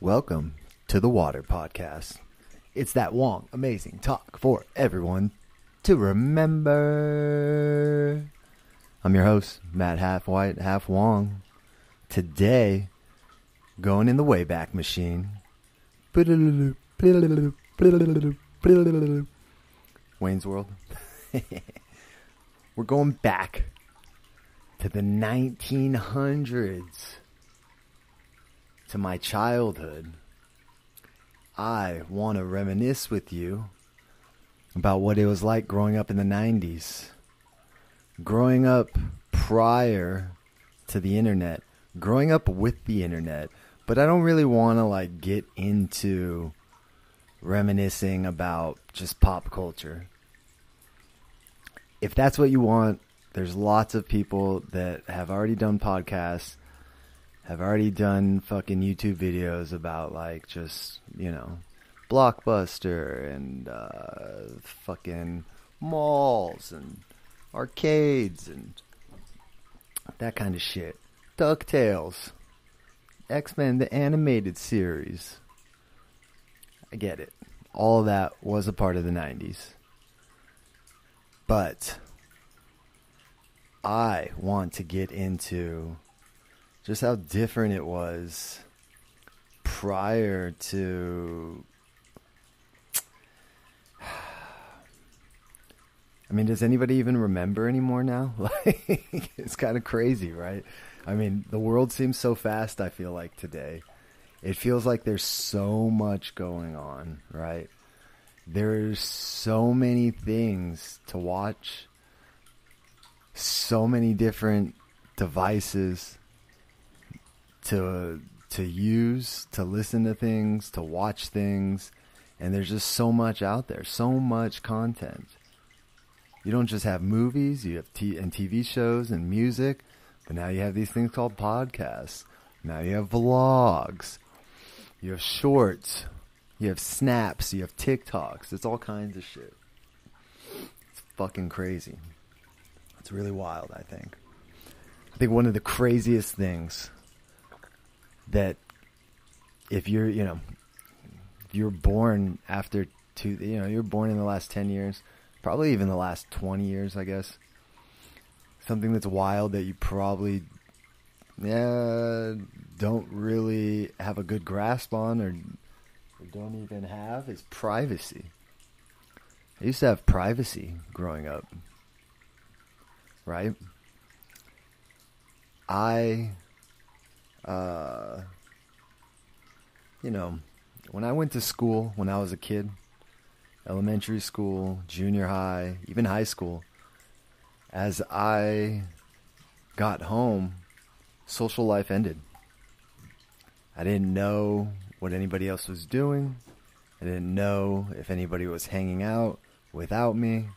Welcome to the Water Podcast. It's that Wong amazing talk for everyone to remember. I'm your host, Matt Half White, Half Wong. Today, going in the Wayback Machine. Wayne's World. We're going back to the 1900s, to my childhood. I want to reminisce with you about what it was like growing up in the 90s. Growing up prior to the internet, growing up with the internet, but I don't really want to like get into reminiscing about just pop culture. If that's what you want, there's lots of people that have already done podcasts, have already done fucking YouTube videos about like just, you know, Blockbuster and uh, fucking malls and arcades and that kind of shit. DuckTales. X-Men the animated series. I get it. All that was a part of the 90s. But I want to get into just how different it was prior to. I mean, does anybody even remember anymore now? Like, it's kind of crazy, right? I mean, the world seems so fast, I feel like today. It feels like there's so much going on, right? There's so many things to watch so many different devices to to use, to listen to things, to watch things, and there's just so much out there, so much content. You don't just have movies, you have t- and TV shows and music, but now you have these things called podcasts. Now you have vlogs. You have shorts. You have snaps. You have TikToks. It's all kinds of shit. It's fucking crazy. It's really wild, I think. I think one of the craziest things that if you're, you know, you're born after two, you know, you're born in the last 10 years, probably even the last 20 years, I guess. Something that's wild that you probably yeah, don't really have a good grasp on or, or don't even have is privacy. I used to have privacy growing up right? I, uh, you know, when I went to school when I was a kid, elementary school, junior high, even high school, as I got home, social life ended. I didn't know what anybody else was doing. I didn't know if anybody was hanging out without me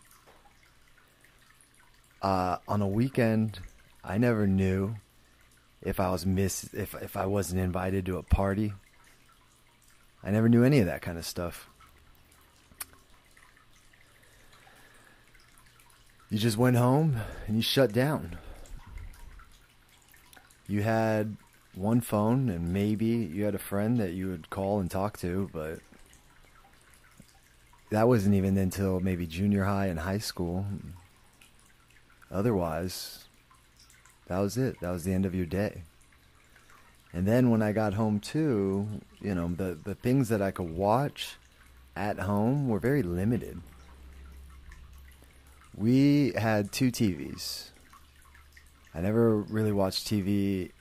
uh, on a weekend, I never knew if I was miss if if I wasn't invited to a party. I never knew any of that kind of stuff. You just went home and you shut down. You had one phone and maybe you had a friend that you would call and talk to, but that wasn't even until maybe junior high and high school. Otherwise, that was it. That was the end of your day. And then when I got home too, you know, the the things that I could watch at home were very limited. We had two TVs. I never really watched TV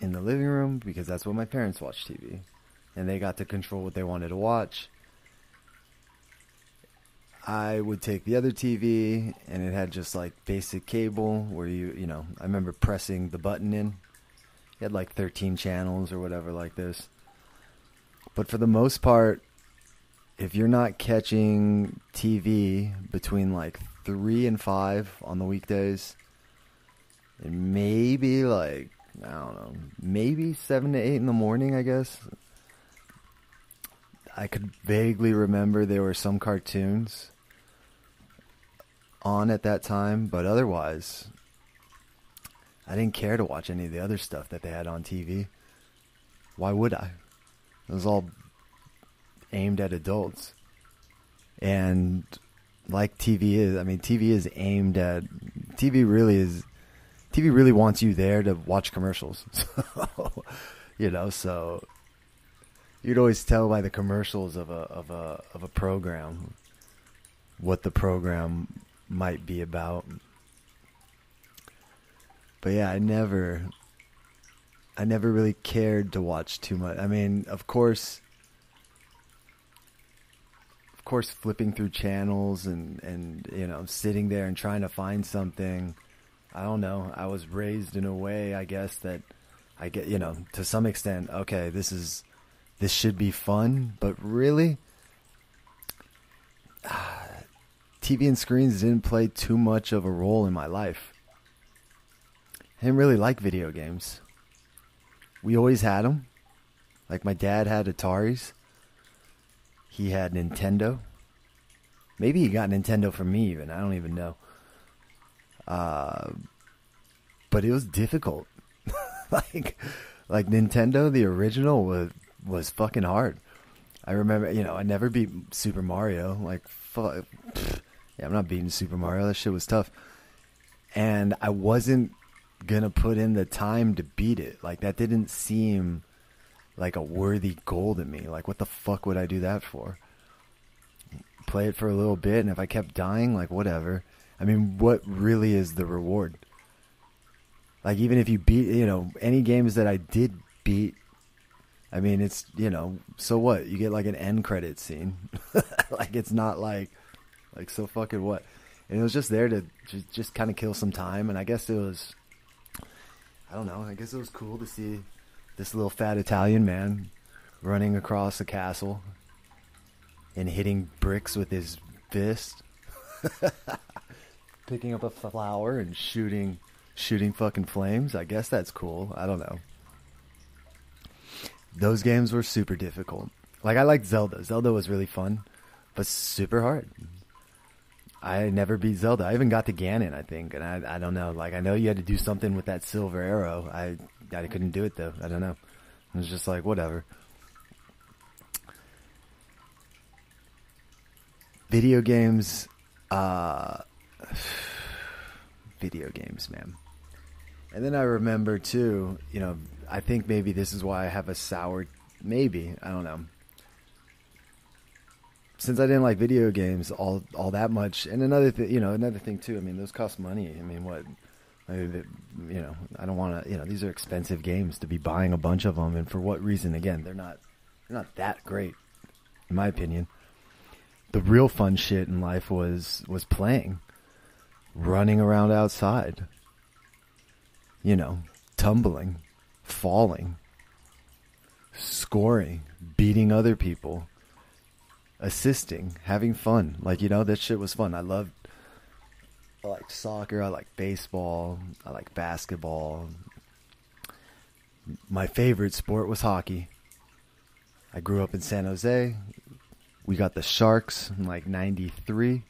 in the living room because that's what my parents watched TV. And they got to control what they wanted to watch. I would take the other TV and it had just like basic cable where you, you know, I remember pressing the button in. It had like 13 channels or whatever like this. But for the most part, if you're not catching TV between like 3 and 5 on the weekdays, and maybe like, I don't know, maybe 7 to 8 in the morning, I guess. I could vaguely remember there were some cartoons on at that time, but otherwise, I didn't care to watch any of the other stuff that they had on TV. Why would I? It was all aimed at adults. And like TV is, I mean, TV is aimed at, TV really is, TV really wants you there to watch commercials. So, you know, so you'd always tell by the commercials of a, of a, of a program what the program might be about. But yeah, I never, I never really cared to watch too much. I mean, of course, of course, flipping through channels and and you know sitting there and trying to find something. I don't know. I was raised in a way, I guess that I get you know to some extent. Okay, this is this should be fun, but really. TV and screens didn't play too much of a role in my life. I didn't really like video games. We always had them. Like my dad had Ataris. He had Nintendo. Maybe he got Nintendo from me even. I don't even know. Uh, but it was difficult. like like Nintendo, the original was was fucking hard. I remember, you know, I never beat Super Mario. Like, fuck, yeah, I'm not beating Super Mario. That shit was tough. And I wasn't gonna put in the time to beat it. Like that didn't seem like a worthy goal to me. Like what the fuck would I do that for? Play it for a little bit and if I kept dying, like whatever. I mean, what really is the reward? Like even if you beat, you know, any games that I did beat I mean, it's, you know, so what? You get like an end credit scene. like it's not like like so fucking what? And it was just there to just, just kind of kill some time. And I guess it was, I don't know. I guess it was cool to see this little fat Italian man running across a castle and hitting bricks with his fist, picking up a flower and shooting, shooting fucking flames. I guess that's cool. I don't know. Those games were super difficult. Like I liked Zelda. Zelda was really fun, but super hard. I never beat Zelda. I even got to Ganon, I think, and I I don't know. Like I know you had to do something with that silver arrow. I I couldn't do it though. I don't know. It was just like whatever. Video games, uh, video games, man. And then I remember too. You know, I think maybe this is why I have a sour. Maybe I don't know since I didn't like video games all all that much, and another thing, you know, another thing too. I mean, those cost money. I mean, what? I mean, you know, I don't want to. You know, these are expensive games to be buying a bunch of them, and for what reason? Again, they're not they're not that great, in my opinion. The real fun shit in life was was playing, running around outside. You know, tumbling, falling, scoring, beating other people assisting, having fun. Like you know, that shit was fun. I loved. I like soccer. I like baseball. I like basketball. My favorite sport was hockey. I grew up in San Jose. We got the Sharks in like '93.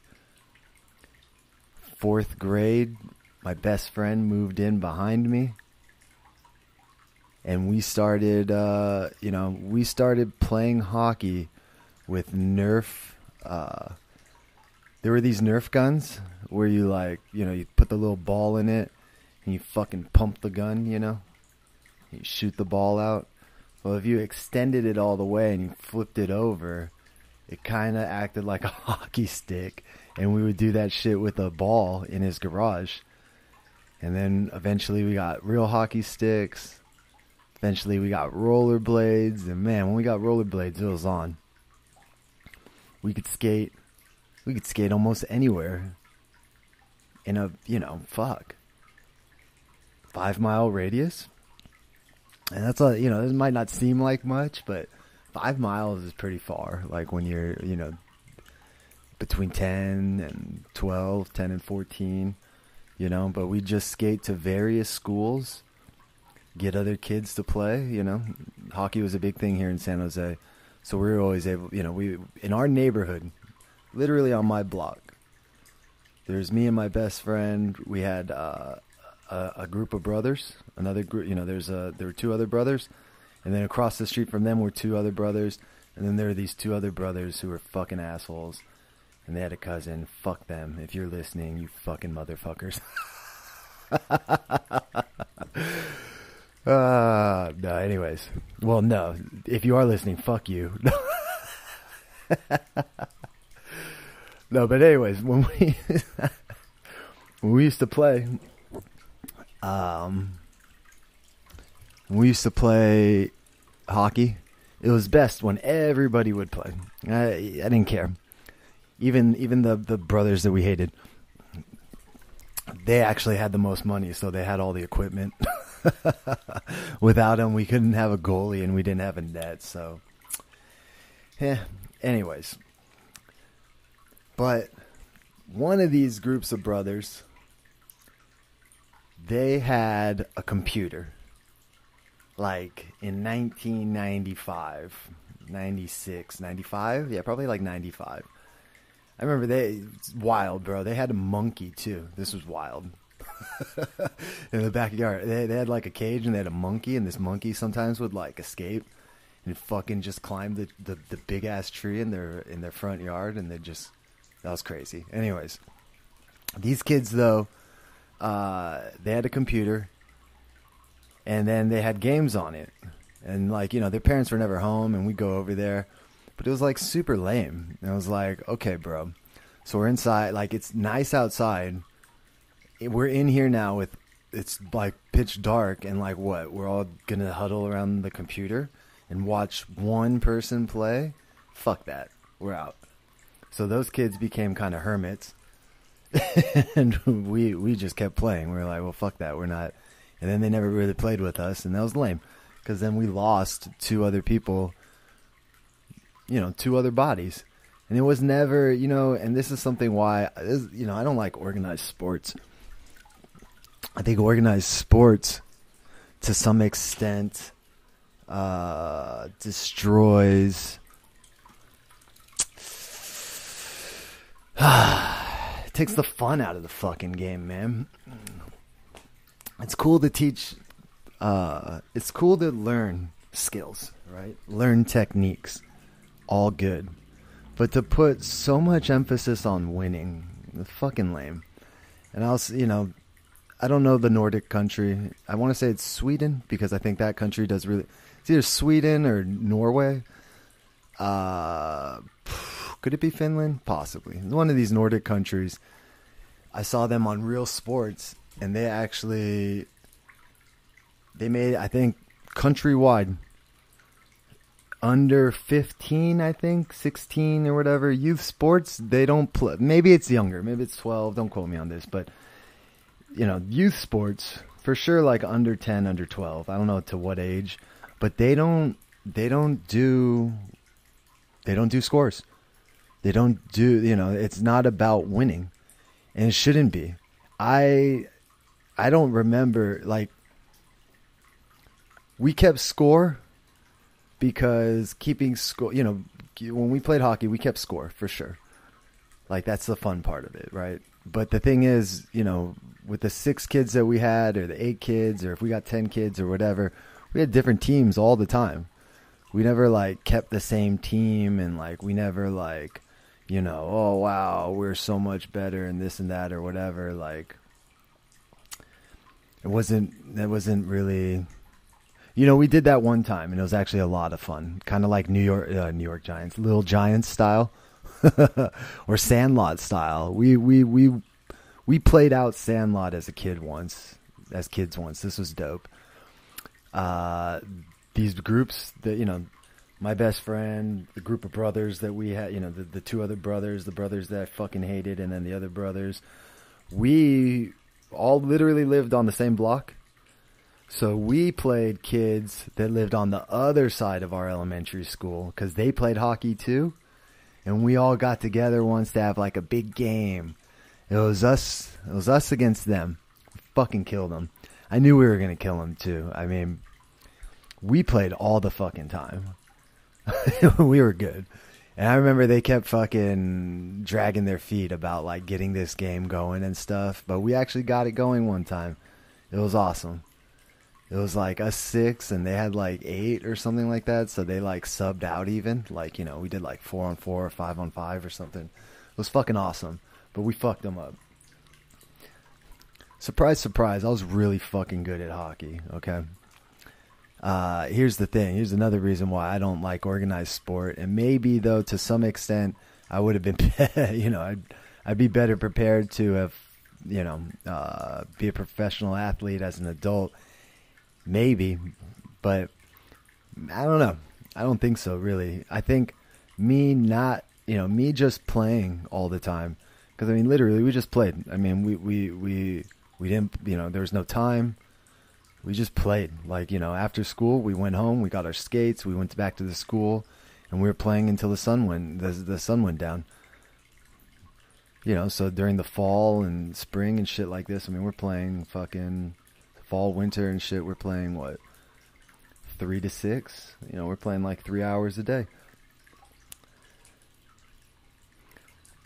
Fourth grade, my best friend moved in behind me and we started uh, you know we started playing hockey with Nerf. Uh, there were these Nerf guns where you like, you know, you put the little ball in it and you fucking pump the gun, you know, you shoot the ball out. Well, if you extended it all the way and you flipped it over, it kind of acted like a hockey stick, and we would do that shit with a ball in his garage. And then eventually we got real hockey sticks. Eventually we got rollerblades, and man, when we got rollerblades, it was on. We could skate. We could skate almost anywhere. In a, you know, fuck. Five mile radius. And that's a, you know, this might not seem like much, but five miles is pretty far. Like when you're, you know, between 10 and 12, 10 and 14, you know, but we just skate to various schools, get other kids to play, you know. Hockey was a big thing here in San Jose. So we were always able, you know, we in our neighborhood, literally on my block. There's me and my best friend. We had uh, a, a, group of brothers. Another group, you know, there's a there were two other brothers, And then across the street from them were two other brothers, and then there were these two other brothers who were fucking assholes. And they had a cousin. Fuck them. If you're listening, you fucking motherfuckers. uh, no, anyways. Well, no. If you are listening, fuck you. no, but anyways, when we when we used to play, um, we used to play hockey. It was best when everybody would play. I I didn't care. Even even the the brothers that we hated, they actually had the most money, so they had all the equipment. Without him, we couldn't have a goalie and we didn't have a net. So, yeah. Anyways, but one of these groups of brothers, they had a computer like in 1995, 96, 95. Yeah, probably like 95. I remember they wild, bro. They had a monkey too. This was wild. in the backyard, they they had like a cage and they had a monkey, and this monkey sometimes would like escape and fucking just climb the, the, the big ass tree in their in their front yard, and they just that was crazy. Anyways, these kids though, uh, they had a computer, and then they had games on it, and like you know their parents were never home, and we'd go over there, but it was like super lame. And I was like, okay, bro, so we're inside, like it's nice outside. We're in here now with it's like pitch dark, and like what? We're all gonna huddle around the computer and watch one person play. Fuck that. We're out. So those kids became kind of hermits, and we we just kept playing. We were like, well, fuck that. We're not. And then they never really played with us, and that was lame, because then we lost two other people. You know, two other bodies, and it was never, you know. And this is something why, you know, I don't like organized sports. I think organized sports, to some extent, uh, destroys it takes the fun out of the fucking game, man. It's cool to teach. Uh, it's cool to learn skills, right? Learn techniques, all good. But to put so much emphasis on winning, fucking lame. And I'll, you know, I don't know the Nordic country. I want to say it's Sweden because I think that country does really. It's either Sweden or Norway. Uh, could it be Finland? Possibly. One of these Nordic countries. I saw them on Real Sports, and they actually they made I think countrywide under 15 i think 16 or whatever youth sports they don't play maybe it's younger maybe it's 12 don't quote me on this but you know youth sports for sure like under 10 under 12 i don't know to what age but they don't they don't do they don't do scores. They don't do you know it's not about winning and it shouldn't be. I i don't remember like we kept score because keeping score you know when we played hockey we kept score for sure. Like that's the fun part of it right but the thing is you know with the six kids that we had or the eight kids or if we got 10 kids or whatever we had different teams all the time. We never like kept the same team and like we never like you know oh wow we're so much better and this and that or whatever. Like it wasn't it wasn't really you know we did that one time and it was actually a lot of fun. Kind of like new york uh, new york giants little giants style or sandlot style. We we we we played out sandlot as a kid once as kids once. This was dope. Uh these groups that you know my best friend the group of brothers that we had you know the, the two other brothers the brothers that i fucking hated and then the other brothers we all literally lived on the same block. So we played kids that lived on the other side of our elementary school because they played hockey too and we all got together once to have like a big game it was us it was us against them fucking killed them i knew we were gonna kill them too i mean we played all the fucking time. we were good. And I remember they kept fucking dragging their feet about like getting this game going and stuff, but we actually got it going one time. It was awesome. It was like us six and they had like eight or something like that. So they like subbed out even. Like, you know, we did like four on four or five on five or something. It was fucking awesome. But we fucked them up. Surprise, surprise. I was really fucking good at hockey, okay? Uh, here's the thing. Here's another reason why I don't like organized sport. And maybe, though, to some extent, I would have been, you know, I'd, I'd be better prepared to have, you know, uh, be a professional athlete as an adult Maybe, but I don't know. I don't think so, really. I think me not, you know, me just playing all the time. Because I mean, literally, we just played. I mean, we we we we didn't, you know, there was no time. We just played. Like you know, after school, we went home. We got our skates. We went back to the school, and we were playing until the sun went the the sun went down. You know, so during the fall and spring and shit like this, I mean, we're playing fucking fall, winter, and shit, we're playing what three to six. You know, we're playing like three hours a day.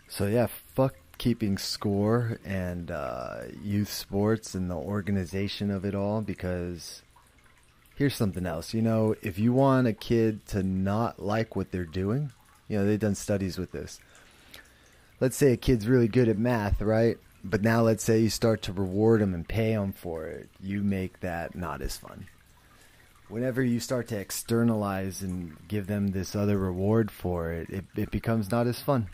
So yeah, fuck keeping score and uh, youth sports and the organization of it all because here's something else. You know, if you want a kid to not like what they're doing, you know, they've done studies with this. Let's say a kid's really good at math, right? But now let's say you start to reward them and pay them for it, you make that not as fun. Whenever you start to externalize and give them this other reward for it, it, it becomes not as fun.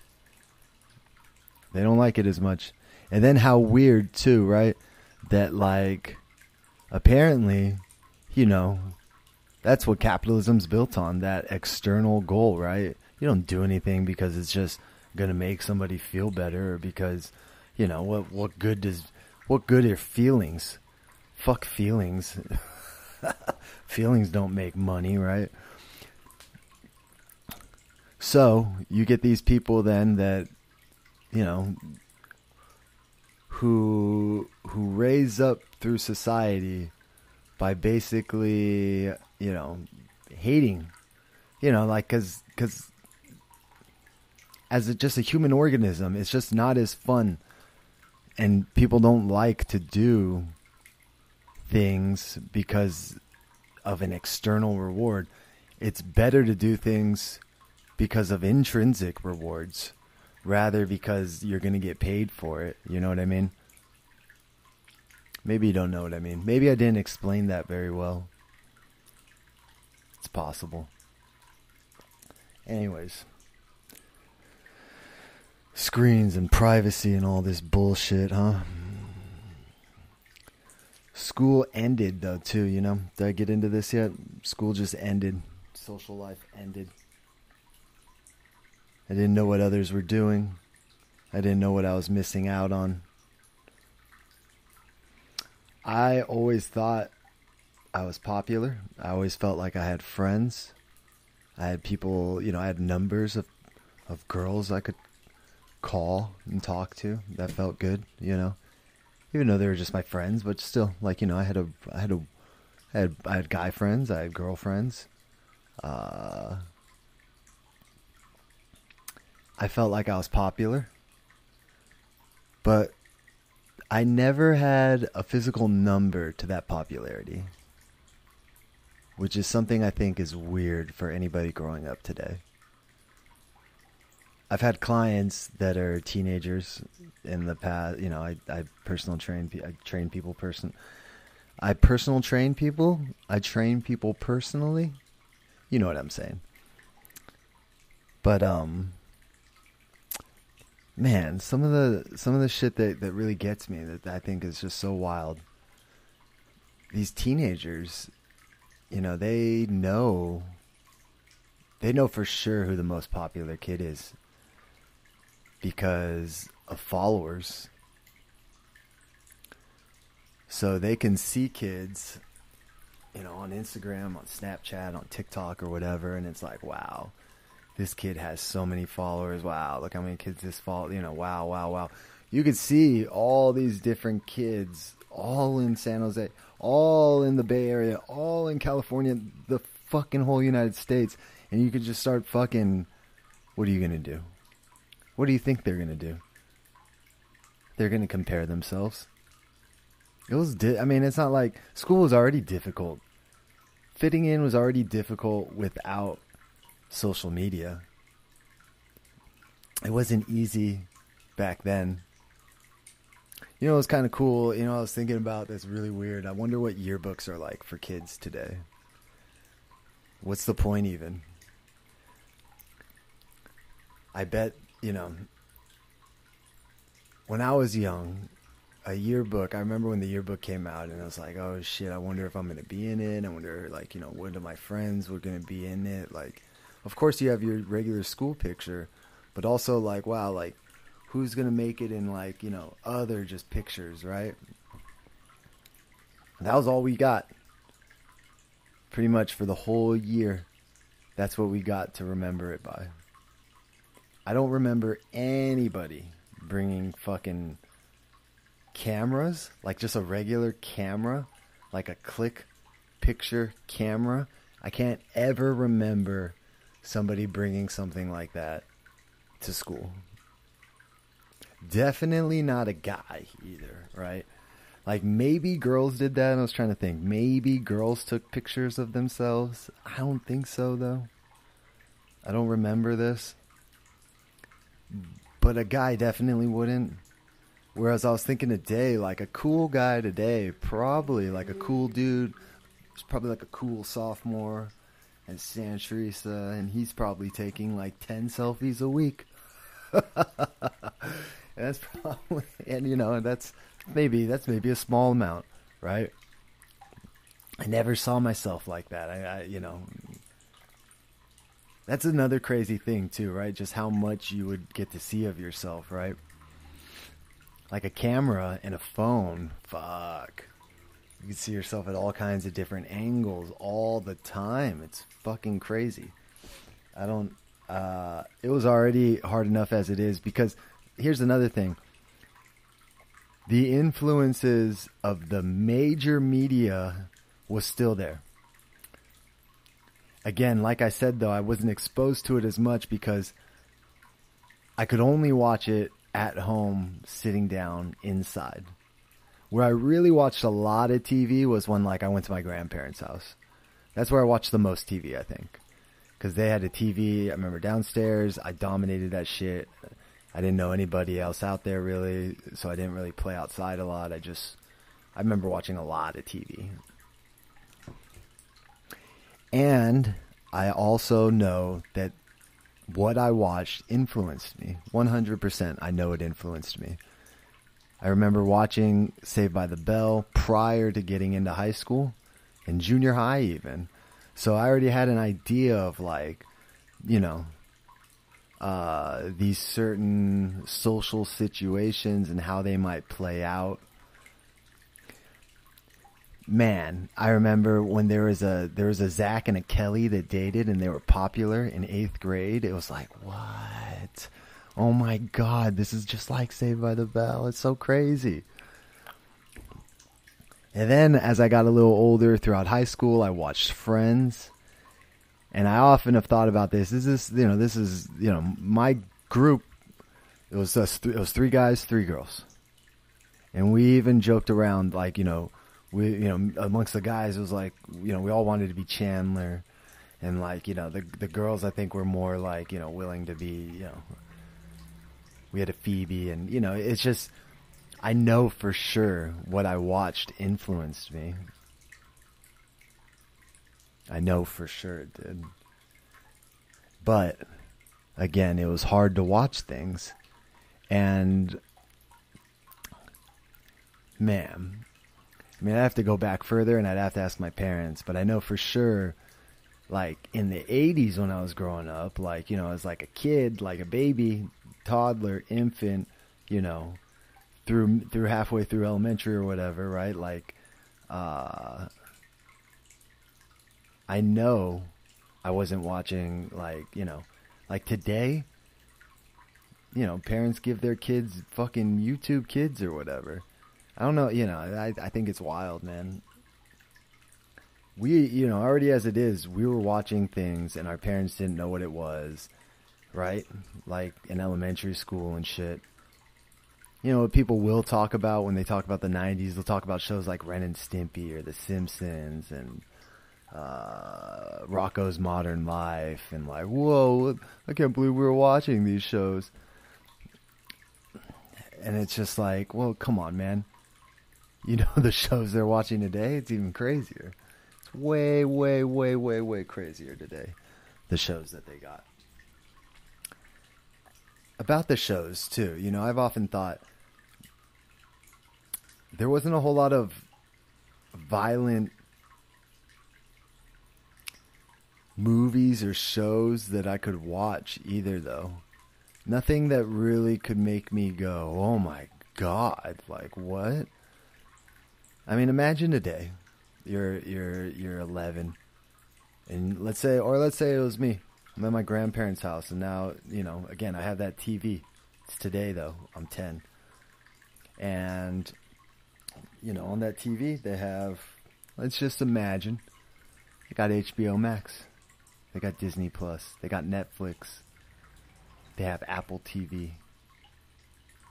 They don't like it as much. And then how weird too, right? That like apparently, you know, that's what capitalism's built on, that external goal, right? You don't do anything because it's just going to make somebody feel better or because you know what what good does what good are feelings? Fuck feelings. Feelings don't make money right? So you get these people then that you know who who raise up through society by basically you know hating you know like cuz cuz as a, just a human organism it's just not as fun and people don't like to do things because of an external reward. It's better to do things because of intrinsic rewards rather because you're going to get paid for it. You know what I mean? Maybe you don't know what I mean. Maybe I didn't explain that very well. It's possible. Anyways screens and privacy and all this bullshit, huh? School ended though too, you know. Did I get into this yet? School just ended. Social life ended. I didn't know what others were doing. I didn't know what I was missing out on. I always thought I was popular. I always felt like I had friends. I had people, you know, I had numbers of of girls I could call and talk to. That felt good, you know. Even though they were just my friends, but still, like you know, I had a, I had a, I had, I had guy friends, I had girlfriends. Uh, I felt like I was popular, but I never had a physical number to that popularity, which is something I think is weird for anybody growing up today. I've had clients that are teenagers in the past. You know, I I personal train I train people person. I personal train people. I train people personally. You know what I'm saying. But um man, some of the some of the shit that that really gets me that I think is just so wild. These teenagers, you know, they know they know for sure who the most popular kid is because of followers. So they can see kids, you know, on Instagram, on Snapchat, on TikTok or whatever, and it's like, wow, this kid has so many followers. Wow, look how many kids this follow. You know, wow, wow, wow. You could see all these different kids, all in San Jose, all in the Bay Area, all in California, the fucking whole United States, and you could just start fucking. What are you gonna do? What do you think they're to do? They're to compare themselves. It was. Di- I mean, it's not like school was already difficult. Fitting in was already difficult without social media. It wasn't easy back then. You know, it was kind of cool. You know, I was thinking about this really weird. I wonder what yearbooks are like for kids today. What's the point even? I bet, you know, when I was young, a yearbook, I remember when the yearbook came out and I was like, oh shit, I wonder if I'm to be in it. I wonder, like, you know, what of my friends were to be in it. Like, of course, you have your regular school picture, but also, like, wow, like, who's to make it in, like, you know, other just pictures, right? That was all we got. Pretty much for the whole year. That's what we got to remember it by. I don't remember anybody bringing fucking cameras, like just a regular camera, like a click picture camera. I can't ever remember somebody bringing something like that to school. Definitely not a guy either, right? Like maybe girls did that. I was trying to think. Maybe girls took pictures of themselves. I don't think so though. I don't remember this. But a guy definitely wouldn't. Whereas I was thinking today, like a cool guy today, probably like a cool dude, he's probably like a cool sophomore at Santa Teresa, and he's probably taking like 10 selfies a week. that's probably, and you know, that's maybe, that's maybe a small amount, right? I never saw myself like that. I, I you know, that's another crazy thing too, right? Just how much you would get to see of yourself, right? like a camera and a phone, fuck. You can see yourself at all kinds of different angles all the time. It's fucking crazy. I don't. Uh, it was already hard enough as it is because here's another thing. The influences of the major media was still there. Again, like I said though, I wasn't exposed to it as much because I could only watch it at home sitting down inside. Where I really watched a lot of TV was when like I went to my grandparents' house. That's where I watched the most TV, I think. Cuz they had a TV, I remember downstairs, I dominated that shit. I didn't know anybody else out there really, so I didn't really play outside a lot. I just I remember watching a lot of TV. And I also know that what I watched influenced me. 100%. I know it influenced me. I remember watching Saved by the Bell prior to getting into high school and junior high even. So I already had an idea of like, you know, uh, these certain social situations and how they might play out man, I remember when there was a there was a Zach and a Kelly that dated and they were popular in eighth grade. It was like, what? Oh my god, this is just like Saved by the Bell. It's so crazy. And then as I got a little older throughout high school, I watched Friends. And I often have thought about this. This is, you know, this is, you know, my group. It was us. Th- it was three guys, three girls, and we even joked around like, you know, we you know amongst the guys it was like you know we all wanted to be Chandler. And like you know the the girls I think were more like you know willing to be you know we had a Phoebe and you know it's just I know for sure what I watched influenced me. I know for sure it did. But again it was hard to watch things. And man I mean, I'd have to go back further and I'd have to ask my parents, but I know for sure, like in the 80s when I was growing up, like, you know, as like a kid, like a baby, toddler, infant, you know, through, through halfway through elementary or whatever, right? Like, uh, I know I wasn't watching like, you know, like today, you know, parents give their kids fucking YouTube kids or whatever I don't know. You know, I I think it's wild, man. We, you know, already as it is, we were watching things and our parents didn't know what it was, right? Like in elementary school and shit. you know people will talk about when they talk about the '90s. They'll talk about shows like Ren and Stimpy or The Simpsons and uh, Rocko's Modern Life, and like, whoa, I can't believe we were watching these shows. And it's just like, well, come on, man. You know the shows they're watching today? It's even crazier. It's way, way, way, way, way crazier today. The shows that they got. About the shows, too. You know, I've often thought there wasn't a whole lot of violent movies or shows that I could watch either though. Nothing that really could make me go, "Oh my god, like what?" I mean, imagine today. You're you're you're 11 and let's say or let's say it was me. I'm at my grandparents' house and now, you know, again, I have that TV. It's today though. I'm 10. And you know, on that TV, they have, let's just imagine, they got HBO Max, they got Disney Plus, they got Netflix, they have Apple TV,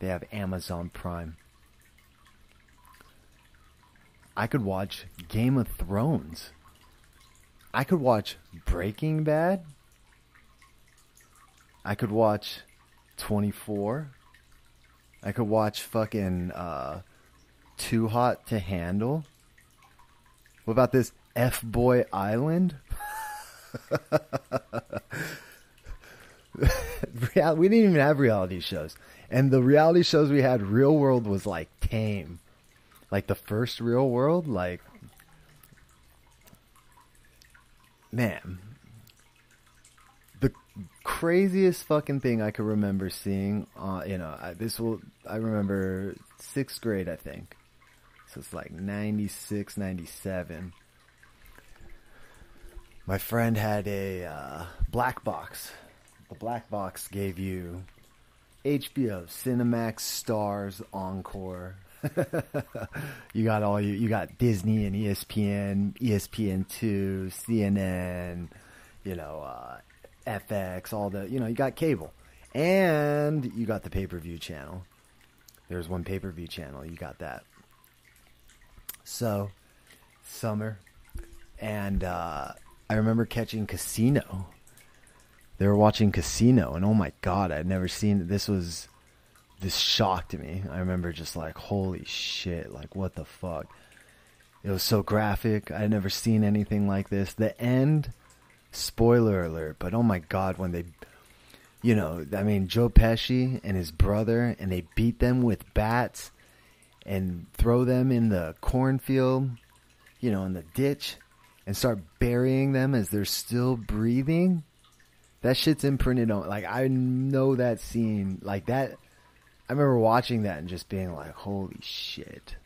they have Amazon Prime. I could watch Game of Thrones. I could watch Breaking Bad. I could watch 24. I could watch fucking uh, too hot to handle? What about this F Boy Island? we didn't even have reality shows. And the reality shows we had, Real World was like tame. Like the first Real World, like. Man. The craziest fucking thing I could remember seeing, uh, you know, I, this will, I remember sixth grade, I think. So it's like 96, 97. My friend had a uh, black box. The black box gave you HBO, Cinemax, Starz, Encore. you got all you you got Disney and ESPN, ESPN two, CNN, you know, uh, FX, all the you know you got cable, and you got the pay per view channel. There's one pay per view channel. You got that. So, summer, and uh, I remember catching Casino. They were watching Casino, and oh my god, I'd never seen this. Was this shocked me? I remember just like, holy shit! Like, what the fuck? It was so graphic. I'd never seen anything like this. The end, spoiler alert, but oh my god, when they you know, I mean, Joe Pesci and his brother, and they beat them with bats and throw them in the cornfield, you know, in the ditch, and start burying them as they're still breathing. That shit's imprinted on. Like I know that scene. Like that. I remember watching that and just being like, "Holy shit!"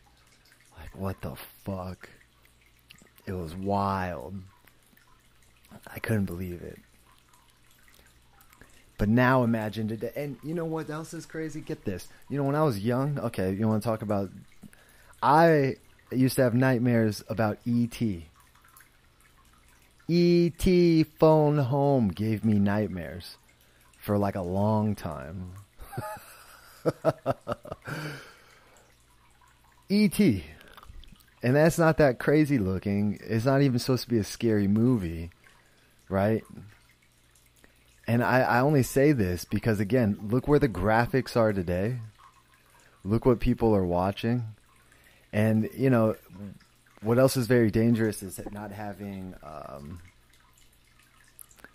Like what the fuck? It was wild. I couldn't believe it. But now imagine today, and you know what else is crazy? Get this. You know, when I was young, okay, you want to talk about? I used to have nightmares about ET. ET phone home gave me nightmares for like a long time. ET. And that's not that crazy looking. It's not even supposed to be a scary movie, right? And I, I only say this because, again, look where the graphics are today. Look what people are watching. And, you know, what else is very dangerous is not having. Um,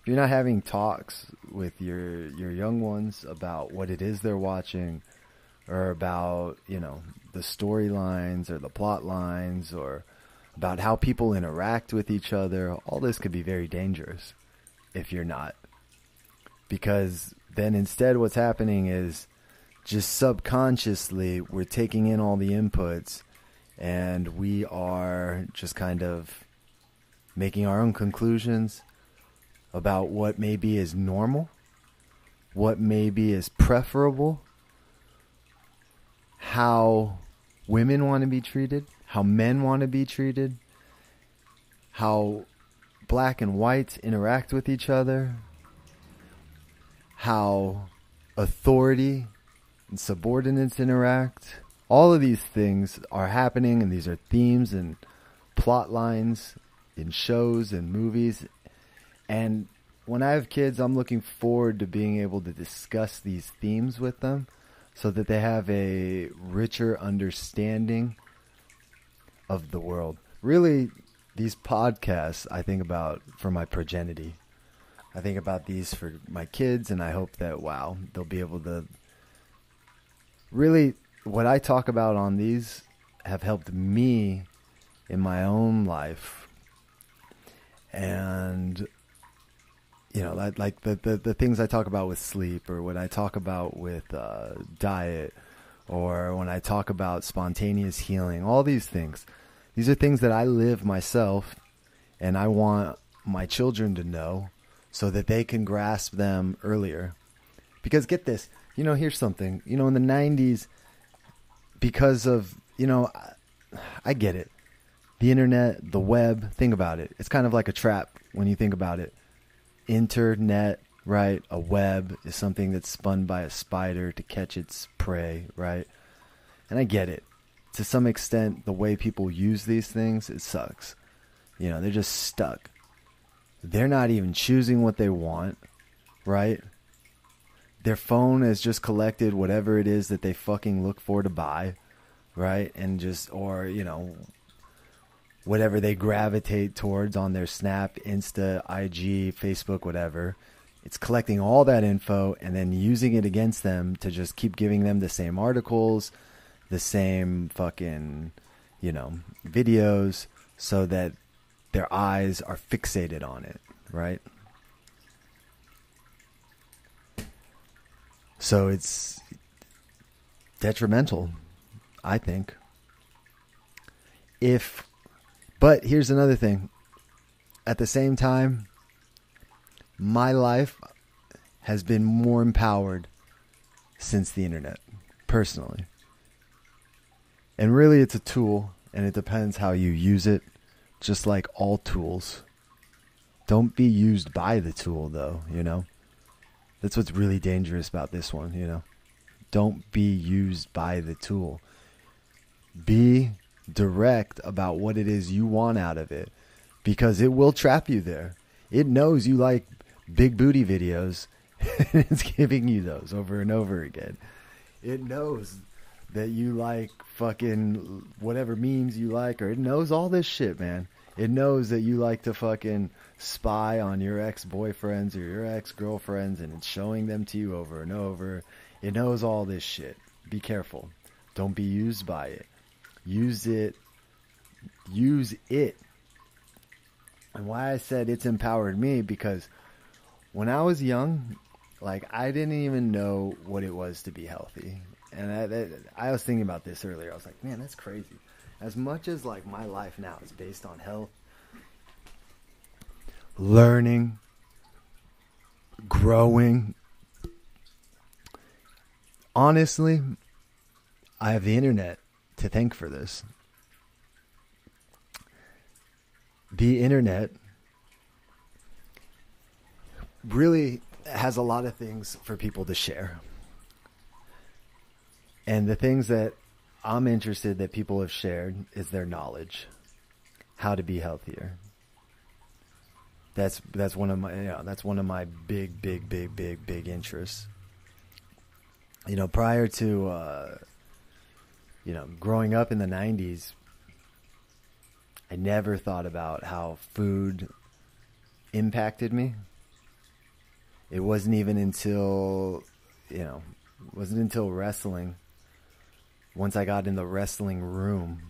you're not having talks with your your young ones about what it is they're watching or about you know the storylines or the plot lines or about how people interact with each other. All this could be very dangerous if you're not. Because then instead what's happening is just subconsciously we're taking in all the inputs and we are just kind of making our own conclusions about what maybe is normal, what maybe is preferable, how women want to be treated, how men want to be treated, how black and whites interact with each other, how authority and subordinates interact. All of these things are happening, and these are themes and plot lines in shows and movies. And when I have kids, I'm looking forward to being able to discuss these themes with them so that they have a richer understanding of the world. Really, these podcasts I think about for my progeny. I think about these for my kids, and I hope that, wow, they'll be able to really, what I talk about on these have helped me in my own life. And you know, like, like the, the, the things I talk about with sleep, or what I talk about with uh, diet, or when I talk about spontaneous healing, all these things. These are things that I live myself, and I want my children to know so that they can grasp them earlier. Because get this, you know, here's something. You know, in the 90s, because of, you know, I, I get it. The internet, the web, think about it. It's kind of like a trap when you think about it internet, right? A web is something that's spun by a spider to catch its prey, right? And I get it. To some extent, the way people use these things, it sucks. You know, they're just stuck. They're not even choosing what they want, right? Their phone has just collected whatever it is that they fucking look for to buy, right? And just, or, you know, whatever they gravitate towards on their Snap, Insta, IG, Facebook, whatever. It's collecting all that info and then using it against them to just keep giving them the same articles, the same fucking, you know, videos so that their eyes are fixated on it, right? So it's detrimental, I think. If but here's another thing. At the same time, my life has been more empowered since the internet, personally. And really, it's a tool, and it depends how you use it, just like all tools. Don't be used by the tool, though, you know? That's what's really dangerous about this one, you know? Don't be used by the tool. Be direct about what it is you want out of it because it will trap you there. It knows you like big booty videos and it's giving you those over and over again. It knows that you like fucking whatever memes you like or it knows all this shit, man. It knows that you like to fucking spy on your ex-boyfriends or your ex-girlfriends and it's showing them to you over and over. It knows all this shit. Be careful. Don't be used by it use it use it. And why i said it's empowered me because when i was young like i didn't even know what it was to be healthy. And I, I was thinking about this earlier. I was like man that's crazy. As much as like my life now is based on health learning growing honestly i have the internet to thank for this. The internet really has a lot of things for people to share. And the things that I'm interested that people have shared is their knowledge, how to be healthier. That's that's one of my you know, that's one of my big big big big big interests. You know, prior to uh, you know, growing up in the 90s, I never thought about how food impacted me. It wasn't even until, you know, wasn't until wrestling, once I got in the wrestling room.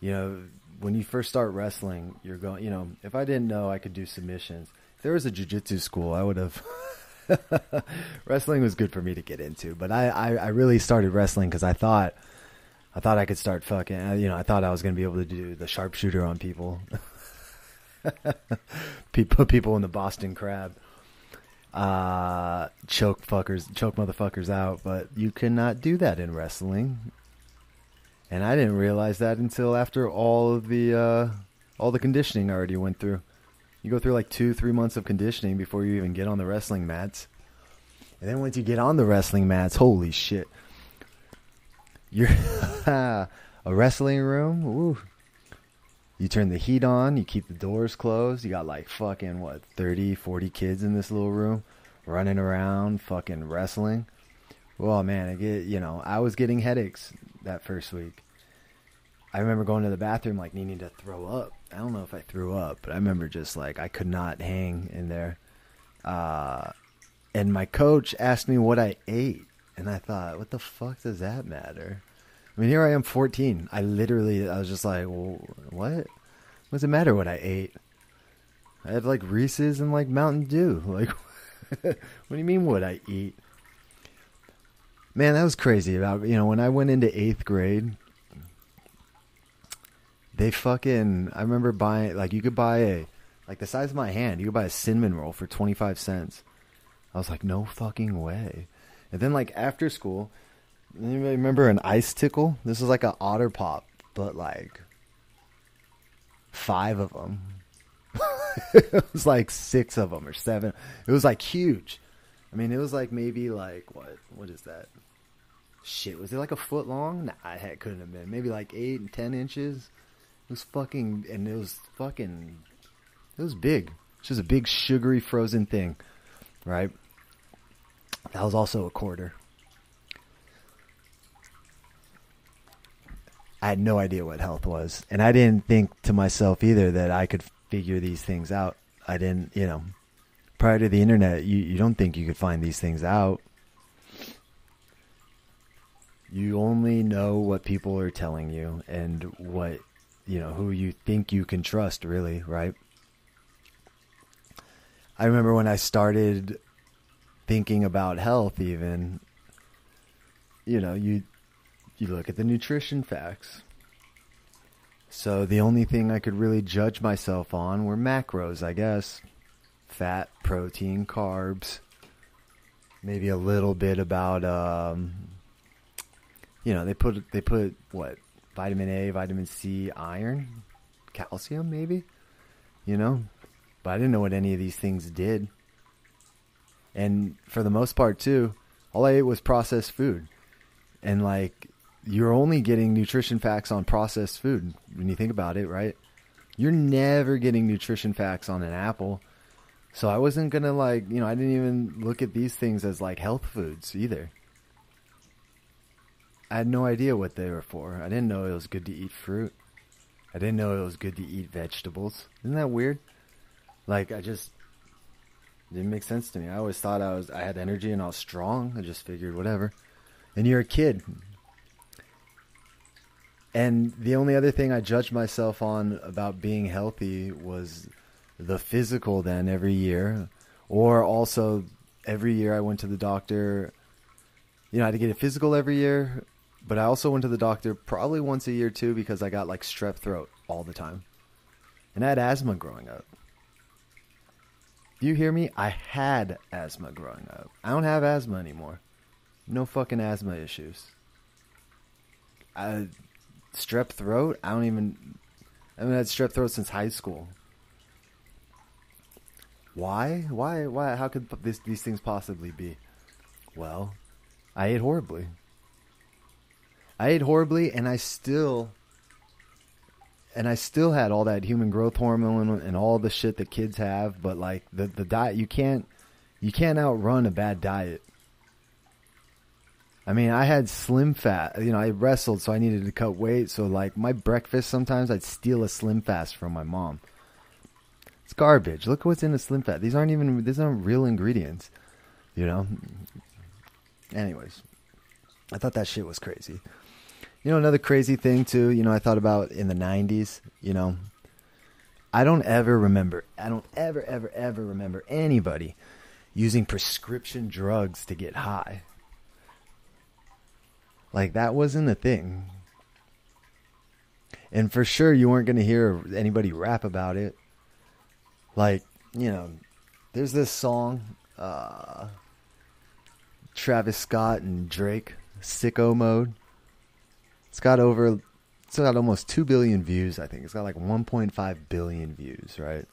You know, when you first start wrestling, you're going, you know, if I didn't know I could do submissions, if there was a jiu-jitsu school, I would have wrestling was good for me to get into, but I, I, I really started wrestling because I thought I thought I could start fucking. Uh, you know, I thought I was gonna be able to do the sharpshooter on people. people, people in the Boston Crab, uh, choke fuckers, choke motherfuckers out. But you cannot do that in wrestling, and I didn't realize that until after all of the uh, all the conditioning I already went through. You go through like two, three months of conditioning before you even get on the wrestling mats. And then once you get on the wrestling mats, holy shit. You're a wrestling room. You turn the heat on, you keep the doors closed. You got like fucking what, 30, 40 kids in this little room running around fucking wrestling. Well, man, I get, you know, I was getting headaches that first week. I remember going to the bathroom like needing to throw up. I don't know if I threw up, but I remember just like I could not hang in there. Uh, and my coach asked me what I ate, and I thought, what the fuck does that matter? I mean, here I am, 14. I literally, I was just like, well, what? What does it matter what I ate? I had like Reese's and like Mountain Dew. Like, what do you mean what I eat? Man, that was crazy. About you know when I went into eighth grade, they fucking. I remember buying like you could buy a like the size of my hand. You could buy a cinnamon roll for twenty five cents. I was like, no fucking way. And then like after school, anybody remember an ice tickle? This is like an otter pop, but like five of them. it was like six of them or seven. It was like huge. I mean, it was like maybe like what? What is that? Shit, was it like a foot long? Nah, it couldn't have been. Maybe like eight and ten inches. It was fucking, and it was fucking, it was big. It's just a big sugary frozen thing, right? That was also a quarter. I had no idea what health was, and I didn't think to myself either that I could figure these things out. I didn't, you know, prior to the internet, you, you don't think you could find these things out. You only know what people are telling you and what, you know, who you think you can trust, really, right? I remember when I started thinking about health, even, you know, you you look at the nutrition facts. So the only thing I could really judge myself on were macros, I guess. Fat, protein, carbs. Maybe a little bit about um you know, they put they put what? Vitamin A, vitamin C, iron, calcium maybe? You know? But I didn't know what any of these things did. And for the most part too, all I ate was processed food. And like you're only getting nutrition facts on processed food when you think about it, right? You're never getting nutrition facts on an apple. So I wasn't going to like, you know, I didn't even look at these things as like health foods either. I had no idea what they were for. I didn't know it was good to eat fruit. I didn't know it was good to eat vegetables. Isn't that weird? Like I just didn't make sense to me. I always thought I was I had energy and I was strong. I just figured whatever. And you're a kid. And the only other thing I judged myself on about being healthy was the physical then every year. Or also every year I went to the doctor. You know, I had to get a physical every year, but I also went to the doctor probably once a year too because I got like strep throat all the time. And I had asthma growing up. Do you hear me? I had asthma growing up. I don't have asthma anymore. No fucking asthma issues. I strep throat. I don't even. I haven't had strep throat since high school. Why? Why? Why? How could this, these things possibly be? Well, I ate horribly. I ate horribly, and I still, and I still had all that human growth hormone and all the shit that kids have. But like the the diet, you can't, you can't outrun a bad diet. I mean, I had slim fat. You know, I wrestled, so I needed to cut weight. So, like, my breakfast sometimes I'd steal a slim fast from my mom. It's garbage. Look what's in a slim fat. These aren't even these aren't real ingredients. You know. Anyways, I thought that shit was crazy. You know, another crazy thing too. You know, I thought about in the '90s. You know, I don't ever remember. I don't ever, ever, ever remember anybody using prescription drugs to get high. Like that wasn't a thing. And for sure you weren't going to hear anybody rap about it. Like, you know, there's this song uh Travis Scott and Drake, Sicko Mode. It's got over it's got almost 2 billion views, I think. It's got like 1.5 billion views, right?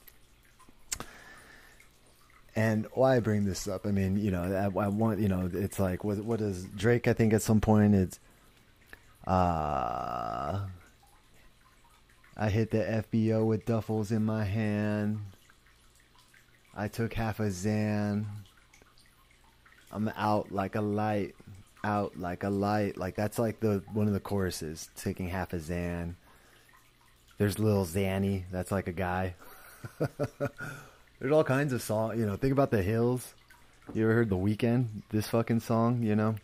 And why I bring this up? I mean, you know, I, I want you know, it's like what what is Drake? I think at some point it's, uh, I hit the FBO with duffels in my hand. I took half a Xan. I'm out like a light, out like a light. Like that's like the one of the choruses. Taking half a Xan. There's little Zanny. That's like a guy. There's all kinds of songs. You know, think about the Hills. You ever heard the weekend? This fucking song. You know,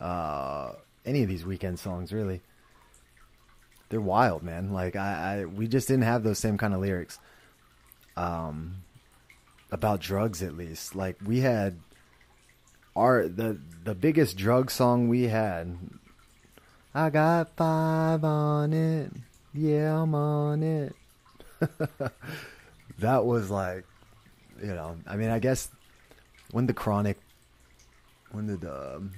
uh, any of these weekend songs really. They're wild, man. Like I, I, we just didn't have those same kind of lyrics. Um, about drugs at least. Like we had our the the biggest drug song we had. I got five on it. Yeah, I'm on it. that was like, you know, I mean, I guess when the Chronic, when did the, um,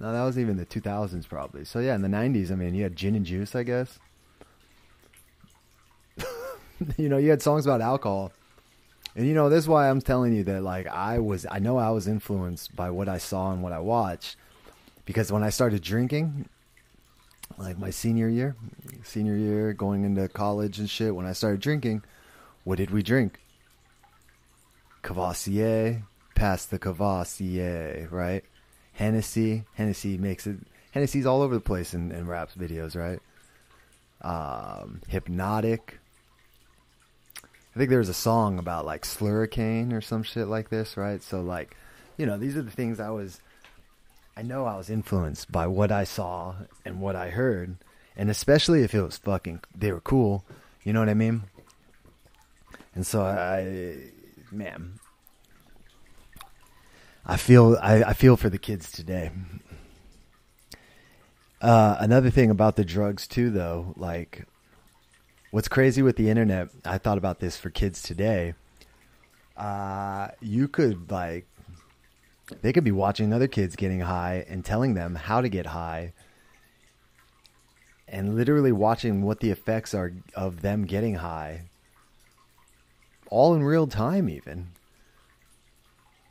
no, that was even the 2000s probably. So yeah, in the 90s, I mean, you had Gin and Juice, I guess. you know, you had songs about alcohol. And you know, this is why I'm telling you that like I was I know I was influenced by what I saw and what I watched because when I started drinking like my senior year, senior year going into college and shit, when I started drinking, what did we drink? Courvoisier, past the Courvoisier, right? Hennessy, Hennessy makes it. Hennessy's all over the place in, in raps videos, right? Um, hypnotic, I think there was a song about like slurricane or some shit like this, right? So like, you know, these are the things I was I know I was influenced by what I saw and what I heard, and especially if it was fucking they were cool, you know what I mean? And so I man, I feel I, I feel for the kids today. Uh, another thing about the drugs too, though, like What's crazy with the internet, I thought about this for kids today. Uh, you could like they could be watching other kids getting high and telling them how to get high and literally watching what the effects are of them getting high. All in real time even.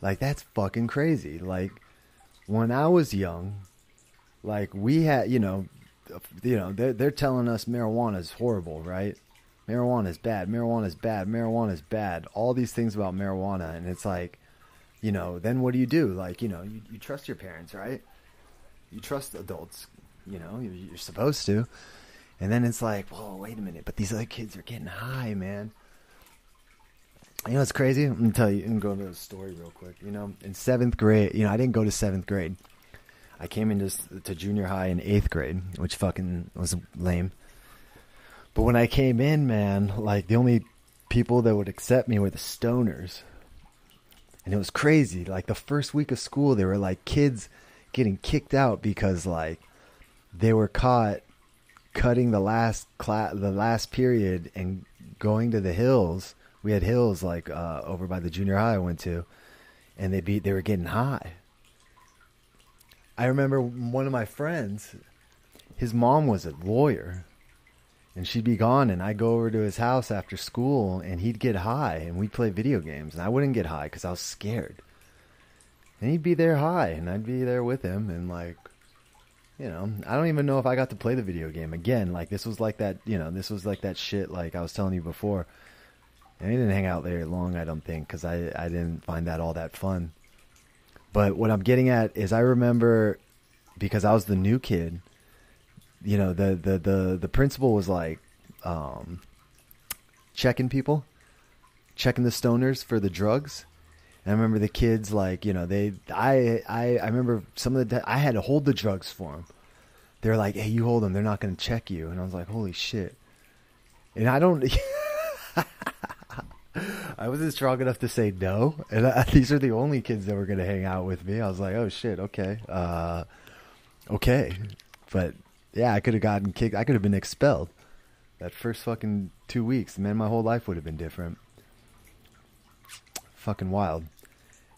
Like that's fucking crazy. Like when i was young like we had you know you know, they're, they're telling us marijuana is horrible, right? Marijuana is bad. Marijuana is bad. Marijuana is bad. All these things about marijuana. And it's like, you know, then what do you do? Like, you know, you, you trust your parents, right? You trust adults, you know, you're supposed to. And then it's like, whoa, wait a minute. But these other kids are getting high, man. You know it's crazy? I'm going to tell you, and go to the story real quick. You know, in seventh grade, you know, I didn't go to seventh grade. I came into to junior high in eighth grade, which fucking was lame. But when I came in, man, like the only people that would accept me were the stoners. And it was crazy. Like the first week of school, there were like kids getting kicked out because like they were caught cutting the last class, the last period, and going to the hills. We had hills like uh, over by the junior high I went to, and they beat. They were getting high. I remember one of my friends, his mom was a lawyer, and she'd be gone, and I'd go over to his house after school, and he'd get high, and we'd play video games, and I wouldn't get high because I was scared. And he'd be there high, and I'd be there with him, and like, you know, I don't even know if I got to play the video game again. Like this was like that, you know, this was like that shit. Like I was telling you before, and he didn't hang out there long, I don't think, because I I didn't find that all that fun. But what I'm getting at is I remember because I was the new kid, you know, the the the, the principal was like um, checking people, checking the stoners for the drugs. And I remember the kids like, you know, they I I I remember some of the I had to hold the drugs for them. They're like, "Hey, you hold them. They're not going to check you." And I was like, "Holy shit." And I don't I wasn't strong enough to say no, and I, these are the only kids that were going to hang out with me. I was like, oh shit, okay, uh, okay, but yeah, I could have gotten kicked. I could have been expelled that first fucking two weeks. Man, my whole life would have been different. Fucking wild.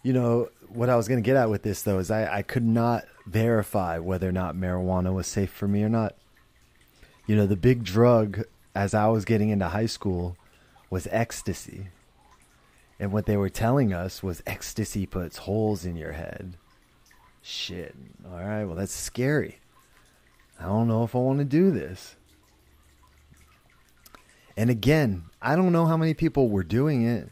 You know what I was going to get at with this though is I, I could not verify whether or not marijuana was safe for me or not. You know, the big drug as I was getting into high school was ecstasy. And what they were telling us was ecstasy puts holes in your head. Shit. All right, well, that's scary. I don't know if I want to do this. And again, I don't know how many people were doing it.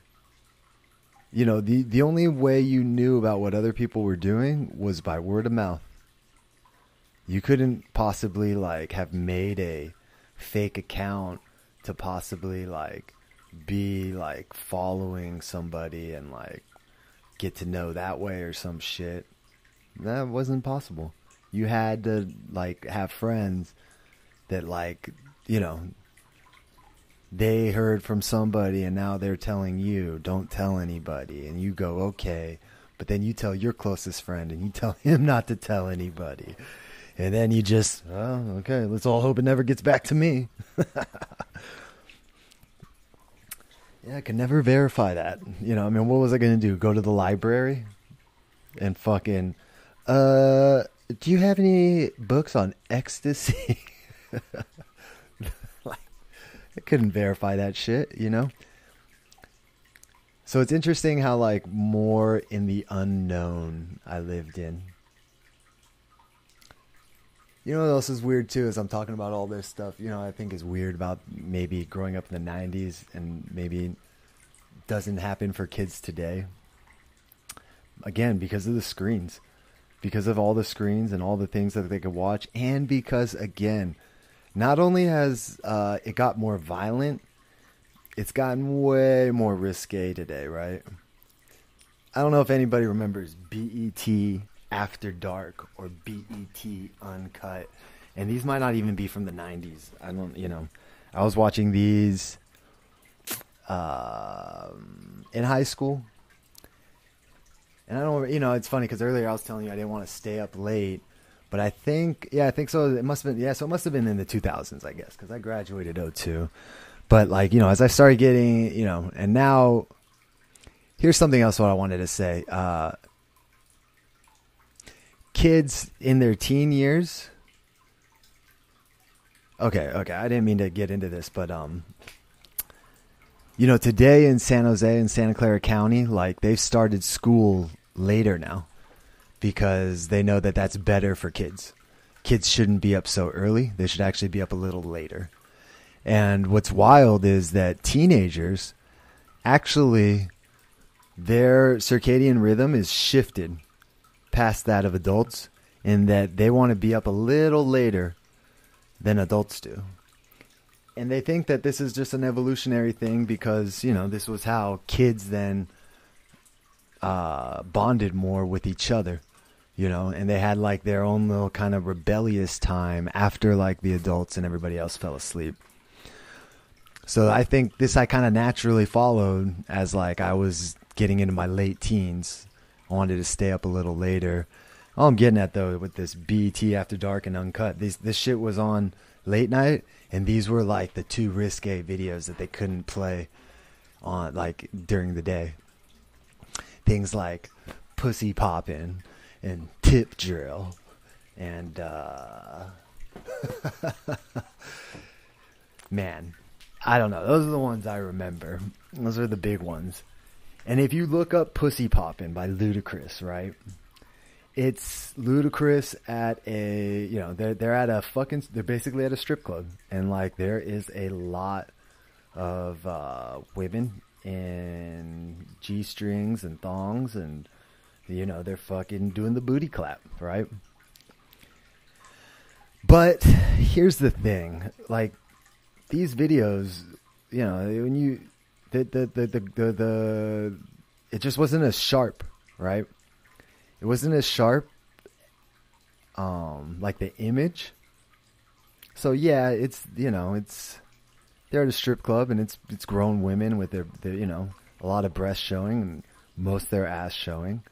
You know, the, the only way you knew about what other people were doing was by word of mouth. You couldn't possibly like have made a fake account to possibly like be like following somebody and like get to know that way or some shit. That wasn't possible. You had to like have friends that like, you know, they heard from somebody and now they're telling you, don't tell anybody. And you go, okay. But then you tell your closest friend and you tell him not to tell anybody. And then you just, oh, okay, let's all hope it never gets back to me. yeah, I can never verify that. You know, I mean, what was I going to do? Go to the library and fucking, uh, do you have any books on ecstasy? I couldn't verify that shit, you know? So it's interesting how, like, more in the unknown I lived in. You know what else is weird too? Is I'm talking about all this stuff. You know, I think is weird about maybe growing up in the '90s and maybe doesn't happen for kids today. Again, because of the screens, because of all the screens and all the things that they could watch, and because again, not only has uh, it got more violent, it's gotten way more risque today, right? I don't know if anybody remembers BET after Dark or BET Uncut. And these might not even be from the 90s. I don't, you know. I was watching these uh, in high school. And I don't, you know, it's funny because earlier I was telling you I didn't want to stay up late. But I think, yeah, I think so. It must have been, yeah, so it must have been in the 2000s, I guess, because I graduated 02. But, like, you know, as I started getting, you know, and now, here's something else what I wanted to say. Uh, kids in their teen years. Okay, okay. I didn't mean to get into this, but um you know, today in San Jose and Santa Clara County, like they've started school later now because they know that that's better for kids. Kids shouldn't be up so early. They should actually be up a little later. And what's wild is that teenagers actually their circadian rhythm is shifted past that of adults in that they want to be up a little later than adults do. And they think that this is just an evolutionary thing because, you know, this was how kids then uh, bonded more with each other, you know, and they had like their own little kind of rebellious time after like the adults and everybody else fell asleep. So I think this I kind of naturally followed as like I was getting into my late teens I wanted to stay up a little later. All I'm getting at though with this BT After Dark and Uncut, this this shit was on late night, and these were like the two risque videos that they couldn't play on like during the day. Things like pussy popping and tip drill and uh man i don't know those are the ones i remember those are the big ones and if you look up Pussy Poppin' by Ludacris, right? It's Ludacris at a, you know, they're, they're at a fucking, they're basically at a strip club. And like there is a lot of uh, women in G strings and thongs and, you know, they're fucking doing the booty clap, right? But here's the thing like these videos, you know, when you, the the the the, the, the it just wasn't as sharp, right? It wasn't as sharp um like the image. So yeah, it's you know, it's they're at a strip club and it's it's grown women with their, their you know, a lot of breasts showing and most their ass showing.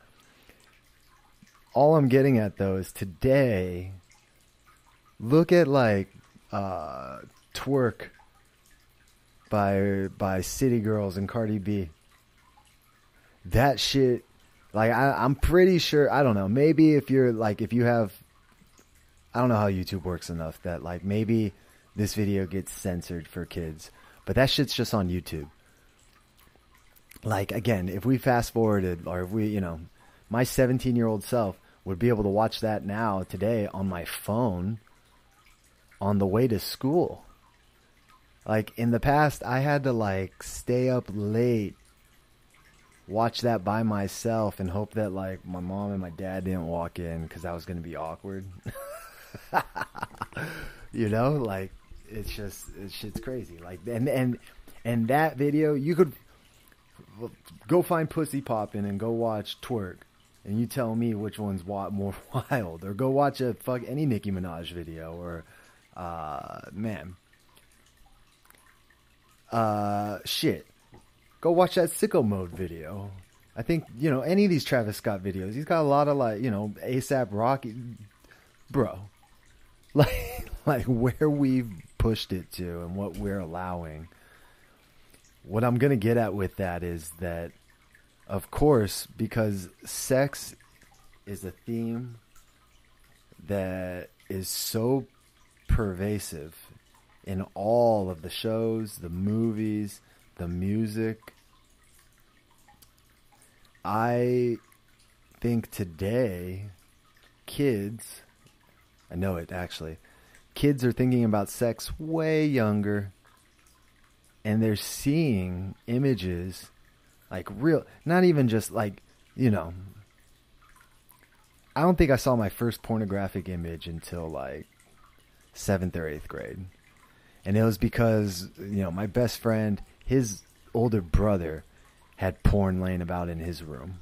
All I'm getting at though is today look at like uh twerk by by City Girls and Cardi B. That shit, like I, I'm pretty sure. I don't know. Maybe if you're like if you have, I don't know how YouTube works enough that like maybe this video gets censored for kids, but that shit's just on YouTube. like again, if we fast forwarded, or if we, you know, my 17 year old self would be able to watch that now today on my phone on the way to school. Like in the past, I had to like stay up late, watch that by myself, and hope that like my mom and my dad didn't walk in because that was to be awkward. you know, like it's just it's crazy. Like and and and that video you could go find pussy popping and go watch twerk and you tell me which one's more wild or go watch a fuck any Nicki Minaj video or uh man uh shit. Go watch that sicko mode video. I think you know any of these Travis Scott videos he's got a lot of like you know ASAP Rocky. Bro. Like like where we've pushed it to and what we're allowing. What I'm to get at with that is that, of course, because sex is a theme that is so pervasive in all of the shows, the movies, the music. I think today, kids, I know it actually, kids are thinking about sex way younger and they're seeing images like real not even just like you know i don't think i saw my first pornographic image until like seventh or eighth grade and it was because you know my best friend his older brother had porn laying about in his room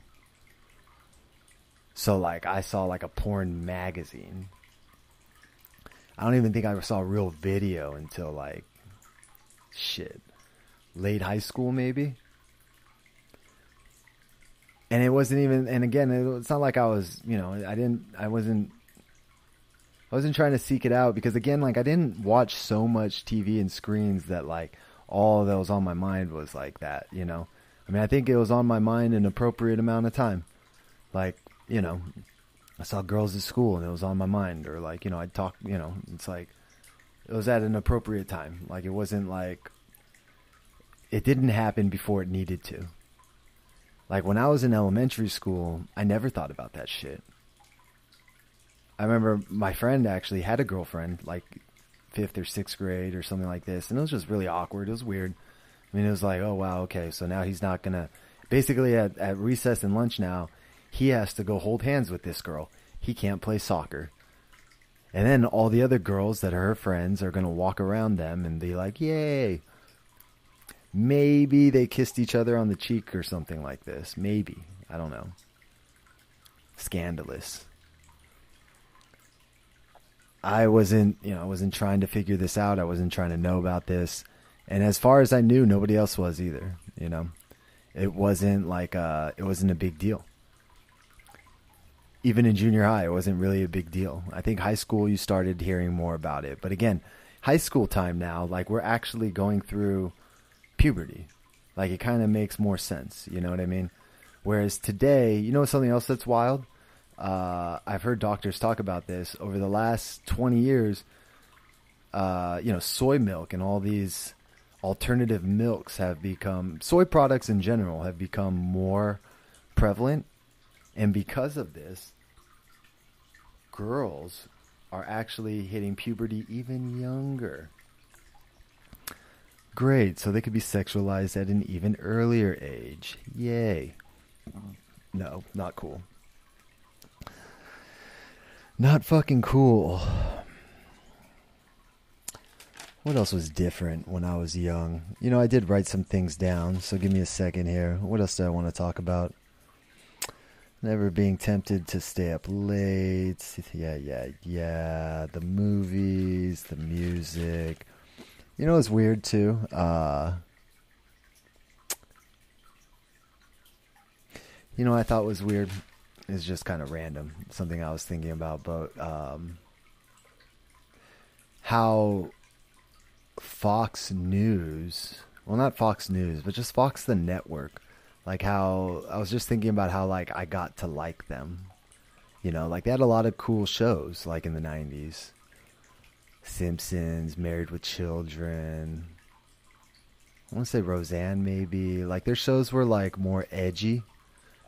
so like i saw like a porn magazine i don't even think i saw a real video until like shit late high school maybe. And it wasn't even and again it's not like I was, you know, I didn't I wasn't I wasn't trying to seek it out because again like I didn't watch so much TV and screens that like all that was on my mind was like that, you know. I mean, I think it was on my mind an appropriate amount of time. Like, you know, I saw girls at school and it was on my mind or like, you know, I'd talk, you know, it's like it was at an appropriate time. Like it wasn't like it didn't happen before it needed to. Like when I was in elementary school, I never thought about that shit. I remember my friend actually had a girlfriend, like fifth or sixth grade or something like this, and it was just really awkward. It was weird. I mean, it was like, oh wow, okay, so now he's not gonna. Basically, at, at recess and lunch now, he has to go hold hands with this girl. He can't play soccer. And then all the other girls that are her friends are gonna walk around them and be like, "Yay, Maybe they kissed each other on the cheek or something like this. Maybe. I don't know. Scandalous. I wasn't, you know, I wasn't trying to figure this out. I wasn't trying to know about this. And as far as I knew, nobody else was either, you know. It wasn't like uh it wasn't a big deal. Even in junior high, it wasn't really a big deal. I think high school you started hearing more about it. But again, high school time now, like we're actually going through puberty. Like it kind of makes more sense. You know what I mean? Whereas today, you know something else that's wild? Uh, I've heard doctors talk about this over the last 20 years. Uh, you know, soy milk and all these alternative milks have become, soy products in general have become more prevalent. And because of this, girls are actually hitting puberty even younger. Great, so they could be sexualized at an even earlier age. Yay. No, not cool. Not fucking cool. What else was different when I was young? You know, I did write some things down, so give me a second here. What else do I want to talk about? Never being tempted to stay up late. Yeah, yeah, yeah. The movies, the music. You know, it's weird too. Uh, you know, I thought was weird. It's just kind of random. Something I was thinking about, but um, how Fox News, well, not Fox News, but just Fox the network. Like how I was just thinking about how like I got to like them. You know, like they had a lot of cool shows like in the 90s. Simpsons, Married with Children, I want to say Roseanne, maybe. Like their shows were like more edgy,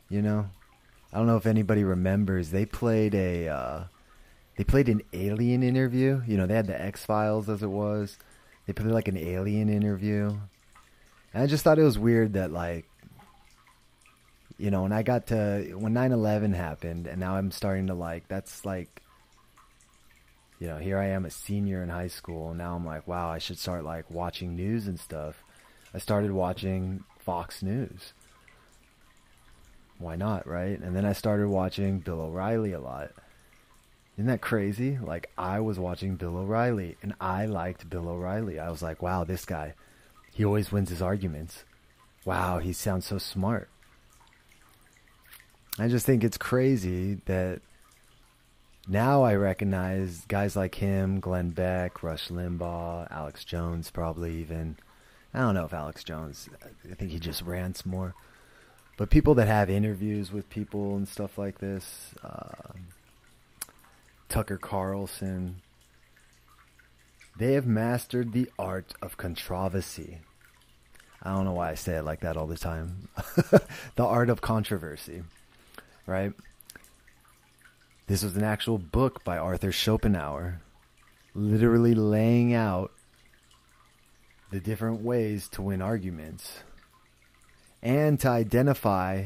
you know. I don't know if anybody remembers. They played a, uh, they played an alien interview. You know, they had the X Files as it was. They played like an alien interview, and I just thought it was weird that like, you know, when I got to when 9/11 happened, and now I'm starting to like that's like you know, here I am a senior in high school, and now I'm like, wow, I should start like watching news and stuff. I started watching Fox News. Why not, right? And then I started watching Bill O'Reilly a lot. Isn't that crazy? Like I was watching Bill O'Reilly and I liked Bill O'Reilly. I was like, wow, this guy, he always wins his arguments. Wow, he sounds so smart. I just think it's crazy that now I recognize guys like him, Glenn Beck, Rush Limbaugh, Alex Jones, probably even. I don't know if Alex Jones, I think he just rants more. But people that have interviews with people and stuff like this, uh, Tucker Carlson, they have mastered the art of controversy. I don't know why I say it like that all the time. the art of controversy, right? This was an actual book by Arthur Schopenhauer, literally laying out the different ways to win arguments and to identify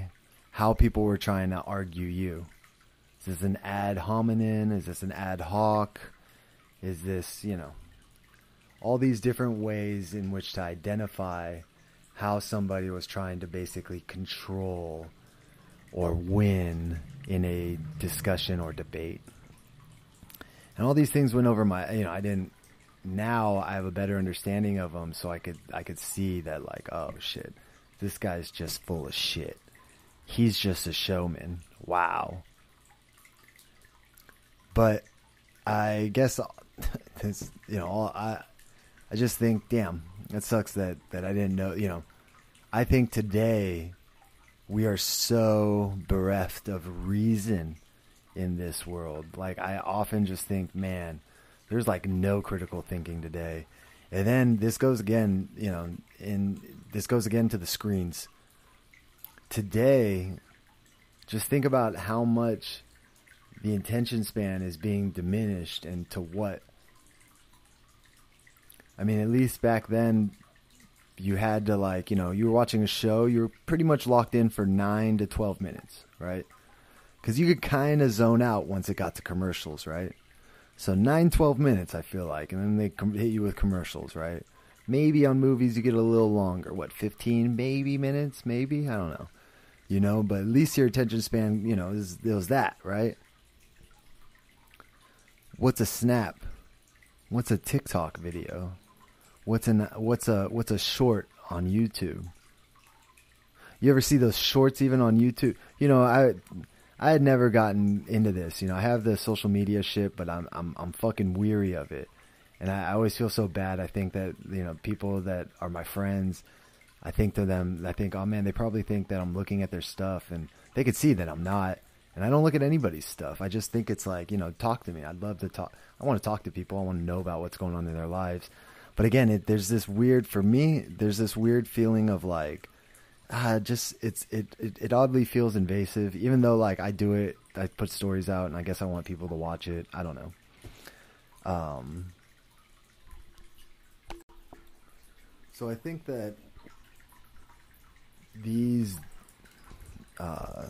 how people were trying to argue you. Is this an ad hominem? Is this an ad hoc? Is this, you know, all these different ways in which to identify how somebody was trying to basically control or win in a discussion or debate. And all these things went over my, you know, I didn't. Now I have a better understanding of them, so I could I could see that like, oh shit, this guy's just full of shit. He's just a showman. Wow. But I guess this, you know, I I just think, damn, it sucks that that I didn't know. You know, I think today we are so bereft of reason in this world. Like I often just think, man, there's like no critical thinking today. And then this goes again, you know, in this goes again to the screens. Today, just think about how much the attention span is being diminished and to what. I mean, at least back then, you had to like, you know, you were watching a show, you were pretty much locked in for 9 to 12 minutes, right? Cuz you could kind of zone out once it got to commercials, right? So 9 12 minutes I feel like and then they com- hit you with commercials, right? Maybe on movies you get a little longer, what 15 maybe minutes, maybe, I don't know. You know, but at least your attention span, you know, is it was that, right? What's a snap? What's a TikTok video? What's an what's a what's a short on YouTube? You ever see those shorts even on YouTube? You know, I I had never gotten into this. You know, I have the social media shit, but I'm I'm I'm fucking weary of it. And I, I always feel so bad. I think that, you know, people that are my friends, I think to them, I think, oh man, they probably think that I'm looking at their stuff and they could see that I'm not. And I don't look at anybody's stuff. I just think it's like, you know, talk to me. I'd love to talk. I want to talk to people. I want to know about what's going on in their lives. But again, it, there's this weird for me. There's this weird feeling of like, ah, just it's it, it it oddly feels invasive. Even though like I do it, I put stories out, and I guess I want people to watch it. I don't know. Um. So I think that these uh,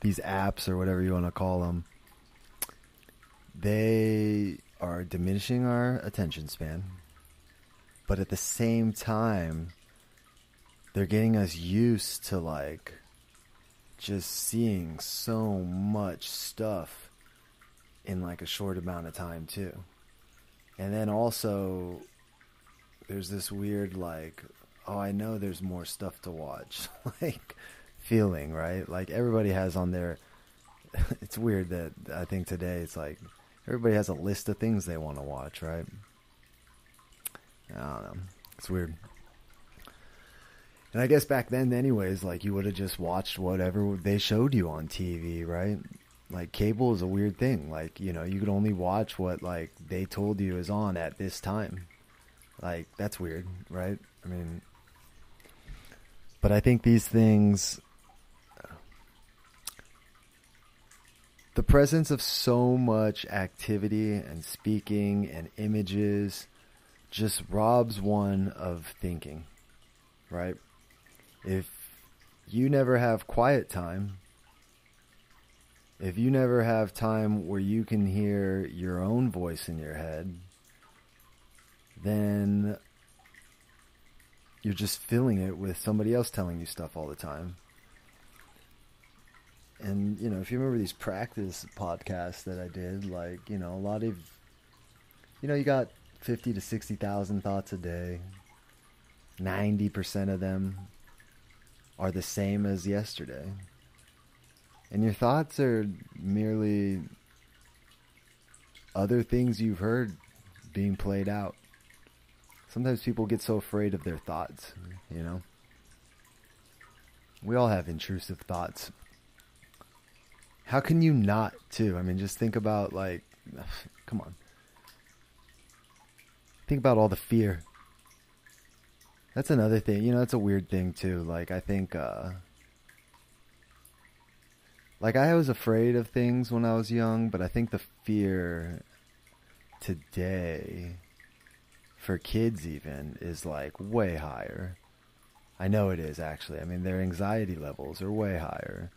these apps or whatever you want to call them, they are diminishing our attention span, but at the same time, they're getting us used to like just seeing so much stuff in like a short amount of time too. And then also there's this weird like oh I know there's more stuff to watch like feeling, right? Like everybody has on their it's weird that I think today it's like everybody has a list of things they want to watch, right? I don't know. It's weird. And I guess back then, anyways, like you would have just watched whatever they showed you on TV, right? Like cable is a weird thing. Like you know, you could only watch what like they told you is on at this time. Like that's weird, right? I mean, but I think these things, the presence of so much activity and speaking and images just robs one of thinking, right? If you never have quiet time, if you never have time where you can hear your own voice in your head, then you're just filling it with somebody else telling you stuff all the time. And, you know, if you remember these practice podcasts that I did, like, you know, a lot of, you know, you got 50 to 60,000 thoughts a day. 90% of them are the same as yesterday. And your thoughts are merely other things you've heard being played out. Sometimes people get so afraid of their thoughts, you know? We all have intrusive thoughts. How can you not, too? I mean, just think about, like, come on. Think about all the fear. That's another thing. You know, that's a weird thing, too. Like, I think, uh, like I was afraid of things when I was young, but I think the fear today for kids even is like way higher. I know it is actually. I mean, their anxiety levels are way higher.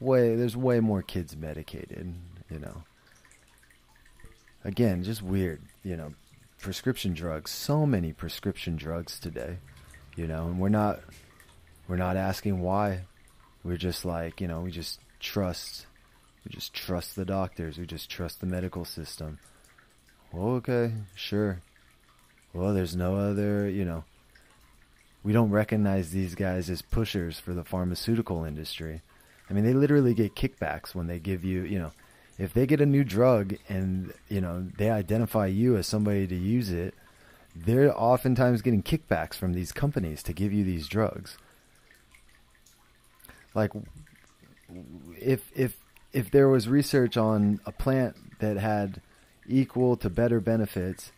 Way there's way more kids medicated, you know. Again, just weird, you know, prescription drugs, so many prescription drugs today, you know, and we're not we're not asking why. We're just like, you know, we just trust. We just trust the doctors. We just trust the medical system. Well, okay, sure. Well, there's no other, you know. We don't recognize these guys as pushers for the pharmaceutical industry. I mean, they literally get kickbacks when they give you, you know, if they get a new drug and, you know, they identify you as somebody to use it, they're oftentimes getting kickbacks from these companies to give you these drugs. Like if if if there was research on a plant that had equal to better benefits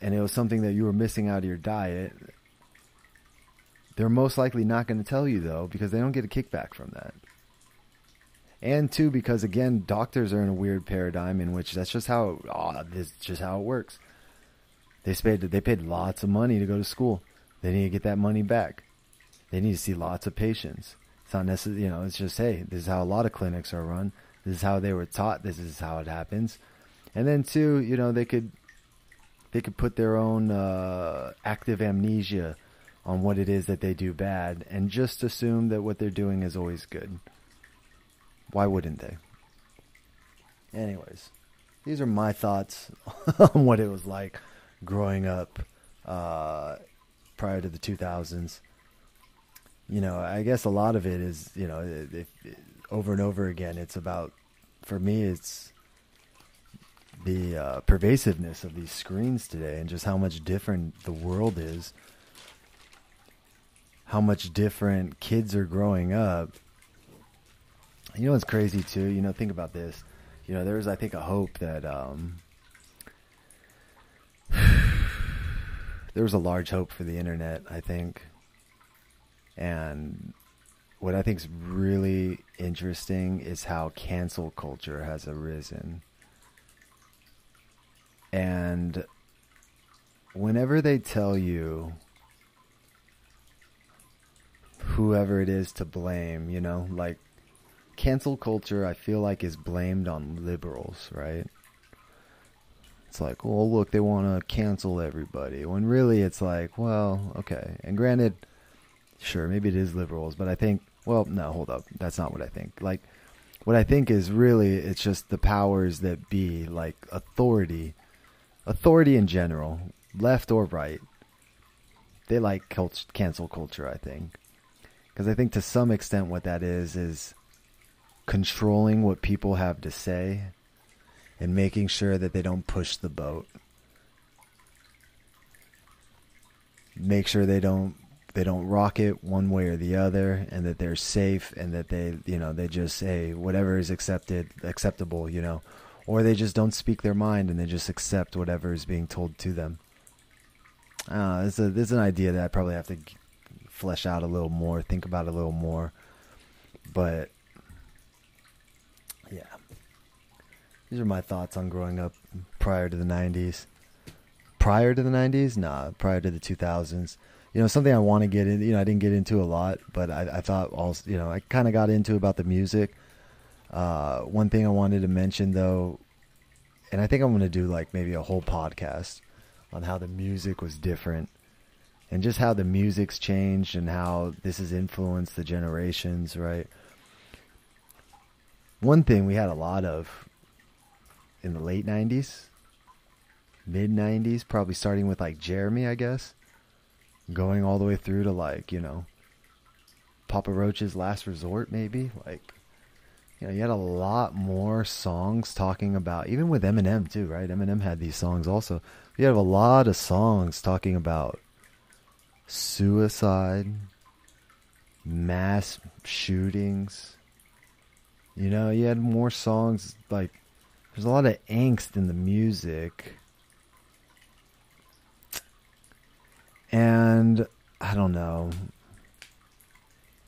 and it was something that you were missing out of your diet they're most likely not going to tell you though because they don't get a kickback from that and two because again doctors are in a weird paradigm in which that's just how oh, this just how it works they paid they paid lots of money to go to school they need to get that money back they need to see lots of patients it's not necessarily, you know, it's just, hey, this is how a lot of clinics are run. This is how they were taught. This is how it happens. And then two, you know, they could, they could put their own uh, active amnesia on what it is that they do bad and just assume that what they're doing is always good. Why wouldn't they? Anyways, these are my thoughts on what it was like growing up uh, prior to the 2000s you know, I guess a lot of it is, you know, if, if, over and over again, it's about, for me, it's the uh, pervasiveness of these screens today and just how much different the world is, how much different kids are growing up. You know, it's crazy too. You know, think about this. You know, there's, I think, a hope that, um, there was a large hope for the internet, I think and what I think is really interesting is how cancel culture has arisen. And whenever they tell you whoever it is to blame, you know, like cancel culture, I feel like is blamed on liberals, right? It's like, well, look, they want to cancel everybody. When really it's like, well, okay. And granted, Sure, maybe it is liberals, but I think, well, no, hold up. That's not what I think. Like, what I think is really it's just the powers that be, like authority, authority in general, left or right. They like cult- cancel culture, I think. Because I think to some extent what that is is controlling what people have to say and making sure that they don't push the boat. Make sure they don't they don't rock it one way or the other and that they're safe and that they you know they just say whatever is accepted acceptable you know or they just don't speak their mind and they just accept whatever is being told to them Uh, it's a it's an idea that I probably have to flesh out a little more, think about a little more. But yeah, these are my thoughts on growing up prior to the '90s. Prior to the '90s, nah. Prior to the 2000s, you know, something I want to get in. You know, I didn't get into a lot, but I, I thought also, you know, I kind of got into about the music. Uh, one thing I wanted to mention though, and I think I'm going to do like maybe a whole podcast on how the music was different and just how the music's changed and how this has influenced the generations, right? One thing we had a lot of in the late 90s, mid 90s, probably starting with like Jeremy, I guess, going all the way through to like, you know, Papa Roach's Last Resort, maybe. Like, you know, you had a lot more songs talking about, even with Eminem too, right? Eminem had these songs also. You have a lot of songs talking about suicide, mass shootings. You know, you had more songs like there's a lot of angst in the music. And I don't know.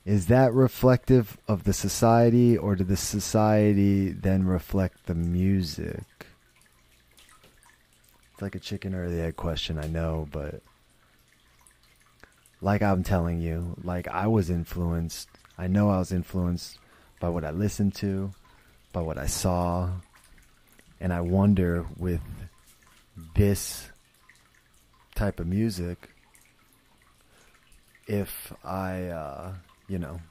Is that reflective of the society or did the society then reflect the music? It's like a chicken or the egg question, I know, but like I'm telling you, like I was influenced. I know I was influenced by what I listened to, by what I saw, and I wonder with this type of music if I, uh, you know,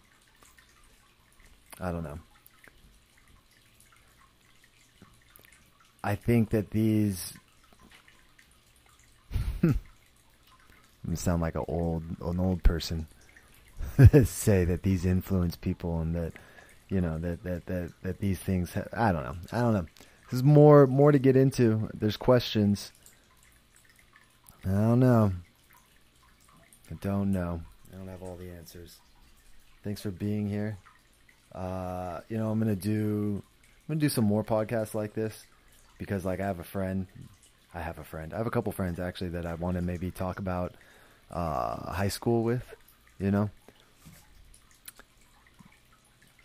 I don't know. I think that these I sound like an old an old person say that these influence people and that you know that that that that these things ha- I don't know I don't know there's more more to get into. There's questions. I don't know. I don't know. I don't have all the answers. Thanks for being here. Uh you know I'm gonna do I'm gonna do some more podcasts like this because like I have a friend. I have a friend. I have a couple friends actually that I want to maybe talk about uh, high school with, you know.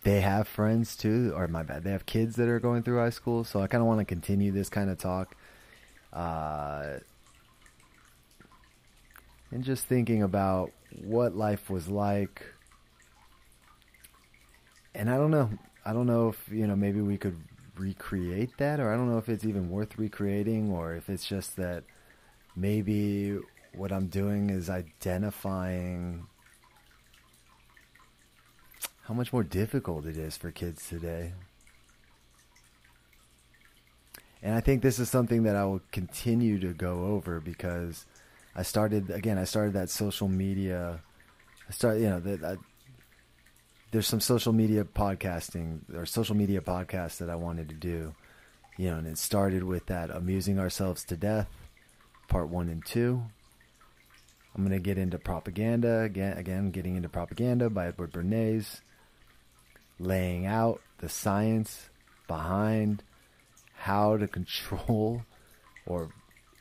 They have friends too, or my bad, they have kids that are going through high school, so I kind of want to continue this kind of talk. Uh, and just thinking about what life was like. And I don't know. I don't know if, you know, maybe we could recreate that, or I don't know if it's even worth recreating, or if it's just that maybe what I'm doing is identifying how much more difficult it is for kids today. And I think this is something that I will continue to go over because I started again. I started that social media. I started, you know, that there's some social media podcasting or social media podcasts that I wanted to do, you know, and it started with that amusing ourselves to death, part one and two, I'm going to get into propaganda again. Again, getting into propaganda by Edward Bernays, laying out the science behind how to control or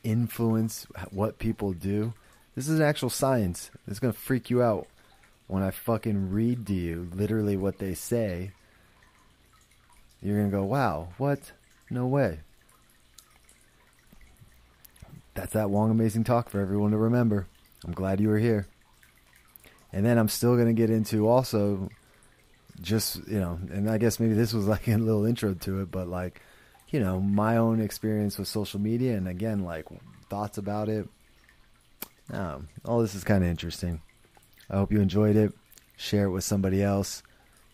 influence what people do. This is an actual science. It's going to freak you out when I fucking read to you literally what they say. You're going to go, wow, what? No way. That's that long, amazing talk for everyone to remember. I'm glad you were here. And then I'm still going to get into also just, you know, and I guess maybe this was like a little intro to it, but like, you know, my own experience with social media and again, like thoughts about it. Um, all this is kind of interesting. I hope you enjoyed it. Share it with somebody else.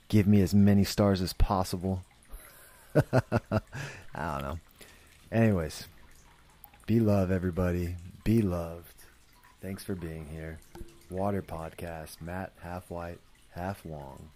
Give me as many stars as possible. I don't know. Anyways, be love, everybody. Be loved. Thanks for being here. Water Podcast, Matt, half white, half Wong.